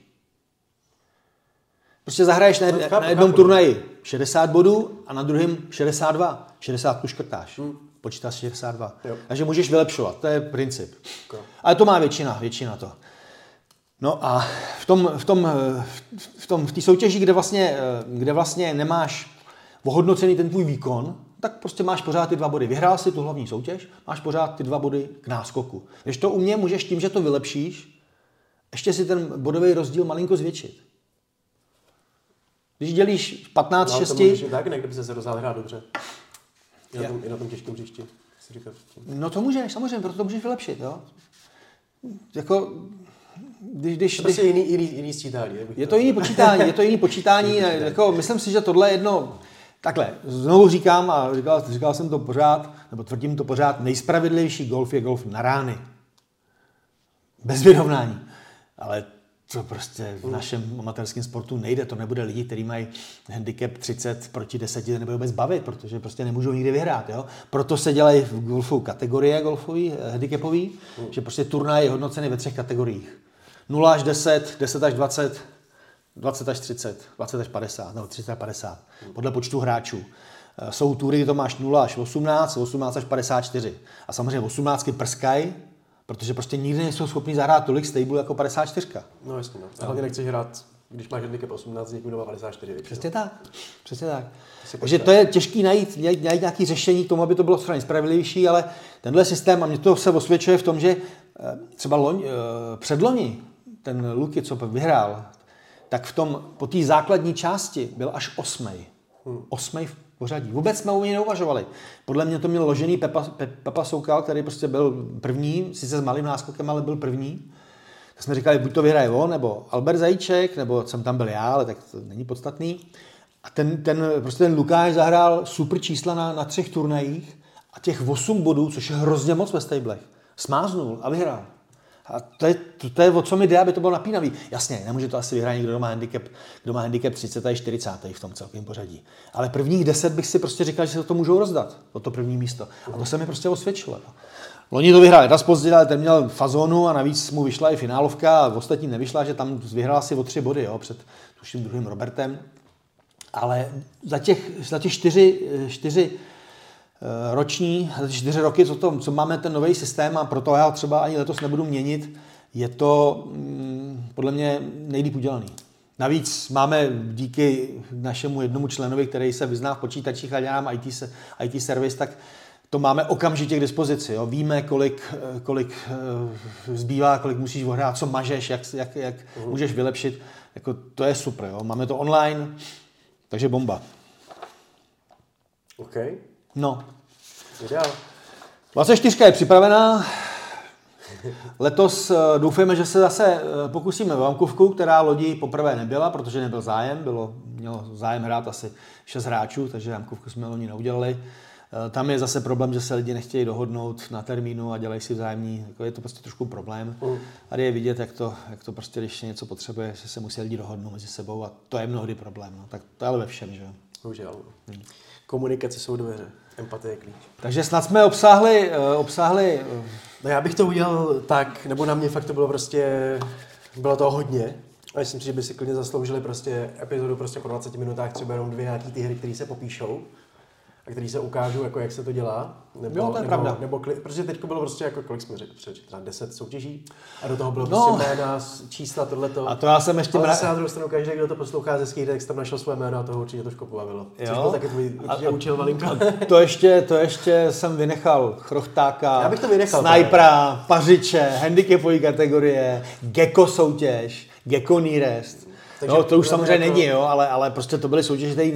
Prostě zahraješ na, no, na jednom turnaji 60 bodů a na druhém 62. 60 tu škrtáš. Hmm. Počítáš 62. Jo. Takže můžeš vylepšovat, to je princip. Okay. Ale to má většina, většina to. No a v tom, v tom, v tom, v té soutěži, kde vlastně, kde vlastně nemáš ohodnocený ten tvůj výkon, tak prostě máš pořád ty dva body. Vyhrál si tu hlavní soutěž, máš pořád ty dva body k náskoku. Když to u mě můžeš tím, že to vylepšíš, ještě si ten bodový rozdíl malinko zvětšit. Když dělíš 15 no, 6... To můžeš tak, ne, kdyby se rozhodl hrát dobře. I na, tom, I na tom těžkém hřišti. No to můžeš, samozřejmě, proto to můžeš vylepšit. Jo? Jako, když, když, to prostě když, jiný, jiný, jiný sčítání. Je to jiný počítání, je to jiný počítání. jako, myslím si, že tohle je jedno, takhle, znovu říkám a říkal, říkal jsem to pořád, nebo tvrdím to pořád, nejspravedlivější golf je golf na rány. Bez vyrovnání. Ale to prostě v našem amatérském sportu nejde. To nebude lidi, kteří mají handicap 30 proti 10, nebudou vůbec bavit, protože prostě nemůžou nikdy vyhrát. Jo? Proto se dělají v golfu kategorie golfový, eh, handicapový, mm. že prostě turnaj je hodnocený ve třech kategoriích. 0 až 10, 10 až 20, 20 až 30, 20 až 50, nebo 30 až 50, podle počtu hráčů. Eh, jsou tury, kdy to máš 0 až 18, 18 až 54. A samozřejmě 18 prskají, protože prostě nikdy nejsou schopni zahrát tolik stable jako 54. No jasně, no. Hlavně nechceš hrát, když máš handicap 18, někdo má 54. Většinou. Přesně tak, přesně tak. Takže to je těžký najít, najít, nějaký řešení k tomu, aby to bylo straně spravedlivější, ale tenhle systém, a mě to se osvědčuje v tom, že eh, třeba loň, eh, předloni, ten Luky, co vyhrál, tak v tom, po té základní části byl až osmej. Hmm. Osmej v pořadí. Vůbec jsme u něj neuvažovali. Podle mě to měl ložený Pepa, Pepa Soukal, který prostě byl první, sice s malým náskokem, ale byl první. Tak jsme říkali, buď to vyhraje on, nebo Albert Zajíček, nebo jsem tam byl já, ale tak to není podstatný. A ten, ten, prostě ten Lukáš zahrál super čísla na, na třech turnajích a těch 8 bodů, což je hrozně moc ve stablech, smáznul a vyhrál. A to je, to, to je o co mi jde, aby to bylo napínavý. Jasně, nemůže to asi vyhrát někdo, kdo má handicap, kdo má handicap 30 a 40 v tom celkovém pořadí. Ale prvních 10 bych si prostě říkal, že se to můžou rozdat, o to první místo. A to se mi prostě osvědčilo. No. Loni to vyhrál jedna pozdě, ale ten měl fazonu a navíc mu vyšla i finálovka a ostatní nevyšla, že tam vyhrál asi o tři body, jo, před tuším druhým Robertem. Ale za těch, za těch čtyři, čtyři roční, za čtyři roky, co, to, co máme ten nový systém a proto já třeba ani letos nebudu měnit, je to mm, podle mě nejlíp udělaný. Navíc máme díky našemu jednomu členovi, který se vyzná v počítačích a dělám IT, IT service, tak to máme okamžitě k dispozici. Jo. Víme, kolik, kolik eh, zbývá, kolik musíš ohrát, co mažeš, jak, jak, jak uh-huh. můžeš vylepšit. Jako, to je super. Jo. Máme to online, takže bomba. OK. No. Ideál. 24 je připravená. Letos eh, doufujeme, že se zase eh, pokusíme v Vankovku, která lodi poprvé nebyla, protože nebyl zájem. Bylo, mělo zájem hrát asi 6 hráčů, takže Vankovku jsme loni neudělali. Eh, tam je zase problém, že se lidi nechtějí dohodnout na termínu a dělají si vzájemní, jako je to prostě trošku problém. Mm. Tady je vidět, jak to, jak to prostě, když něco potřebuje, že se musí lidi dohodnout mezi sebou a to je mnohdy problém. No. Tak to je ale ve všem, že jo. Bohužel. Hmm. Komunikace jsou dveře, empatie je klíč. Takže snad jsme obsáhli, eh, obsáhli... Eh, no já bych to udělal tak, nebo na mě fakt to bylo prostě, bylo to hodně. A myslím si, že by si klidně zasloužili prostě epizodu prostě po 20 minutách, třeba jenom dvě nějaký ty hry, které se popíšou a který se ukážou, jako jak se to dělá. Nebo, jo, to je nebo, pravda. Nebo, protože teď bylo prostě, jako kolik jsme řekli, třeba 10 soutěží a do toho bylo no. prostě jména, čísla, tohleto. A to já jsem ještě... Ale zase na druhou stranu, každý, kdo to poslouchá ze skýtek, tam našel své jméno a toho určitě trošku pobavilo. Jo. Což byl taky tvůj určitě učil Valinka. To ještě, to ještě jsem vynechal chrochtáka, já bych to vynechal, snajpera, pařiče, handicapové kategorie, gecko soutěž, gecko nearest. Takže no, to už samozřejmě jako... není, jo, ale, ale prostě to byly soutěže, které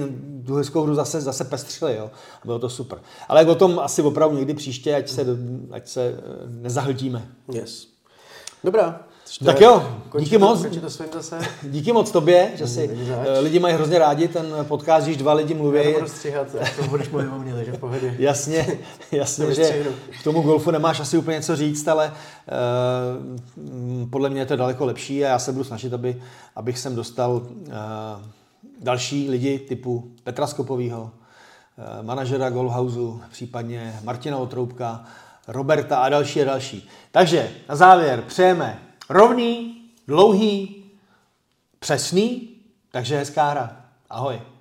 tu hezkou hru zase, zase pestřili, jo. A bylo to super. Ale o tom asi opravdu někdy příště, ať se, ať se eh, nezahltíme. Yes. Dobrá. Tak jo, díky moc. To svým zase. Díky moc tobě, že si eh, lidi mají hrozně rádi ten podcast, když dva lidi mluví. Já to stříhat, to budeš mluvit o mě, takže pohodě. Jasně, jasně, že k tomu golfu nemáš asi úplně něco říct, ale uh, podle mě je to daleko lepší a já se budu snažit, aby, abych sem dostal uh, další lidi typu Petra Skopovýho, uh, manažera Golfhouse, případně Martina Otroubka, Roberta a další a další. Takže na závěr přejeme rovný, dlouhý, přesný, takže hezká hra. Ahoj.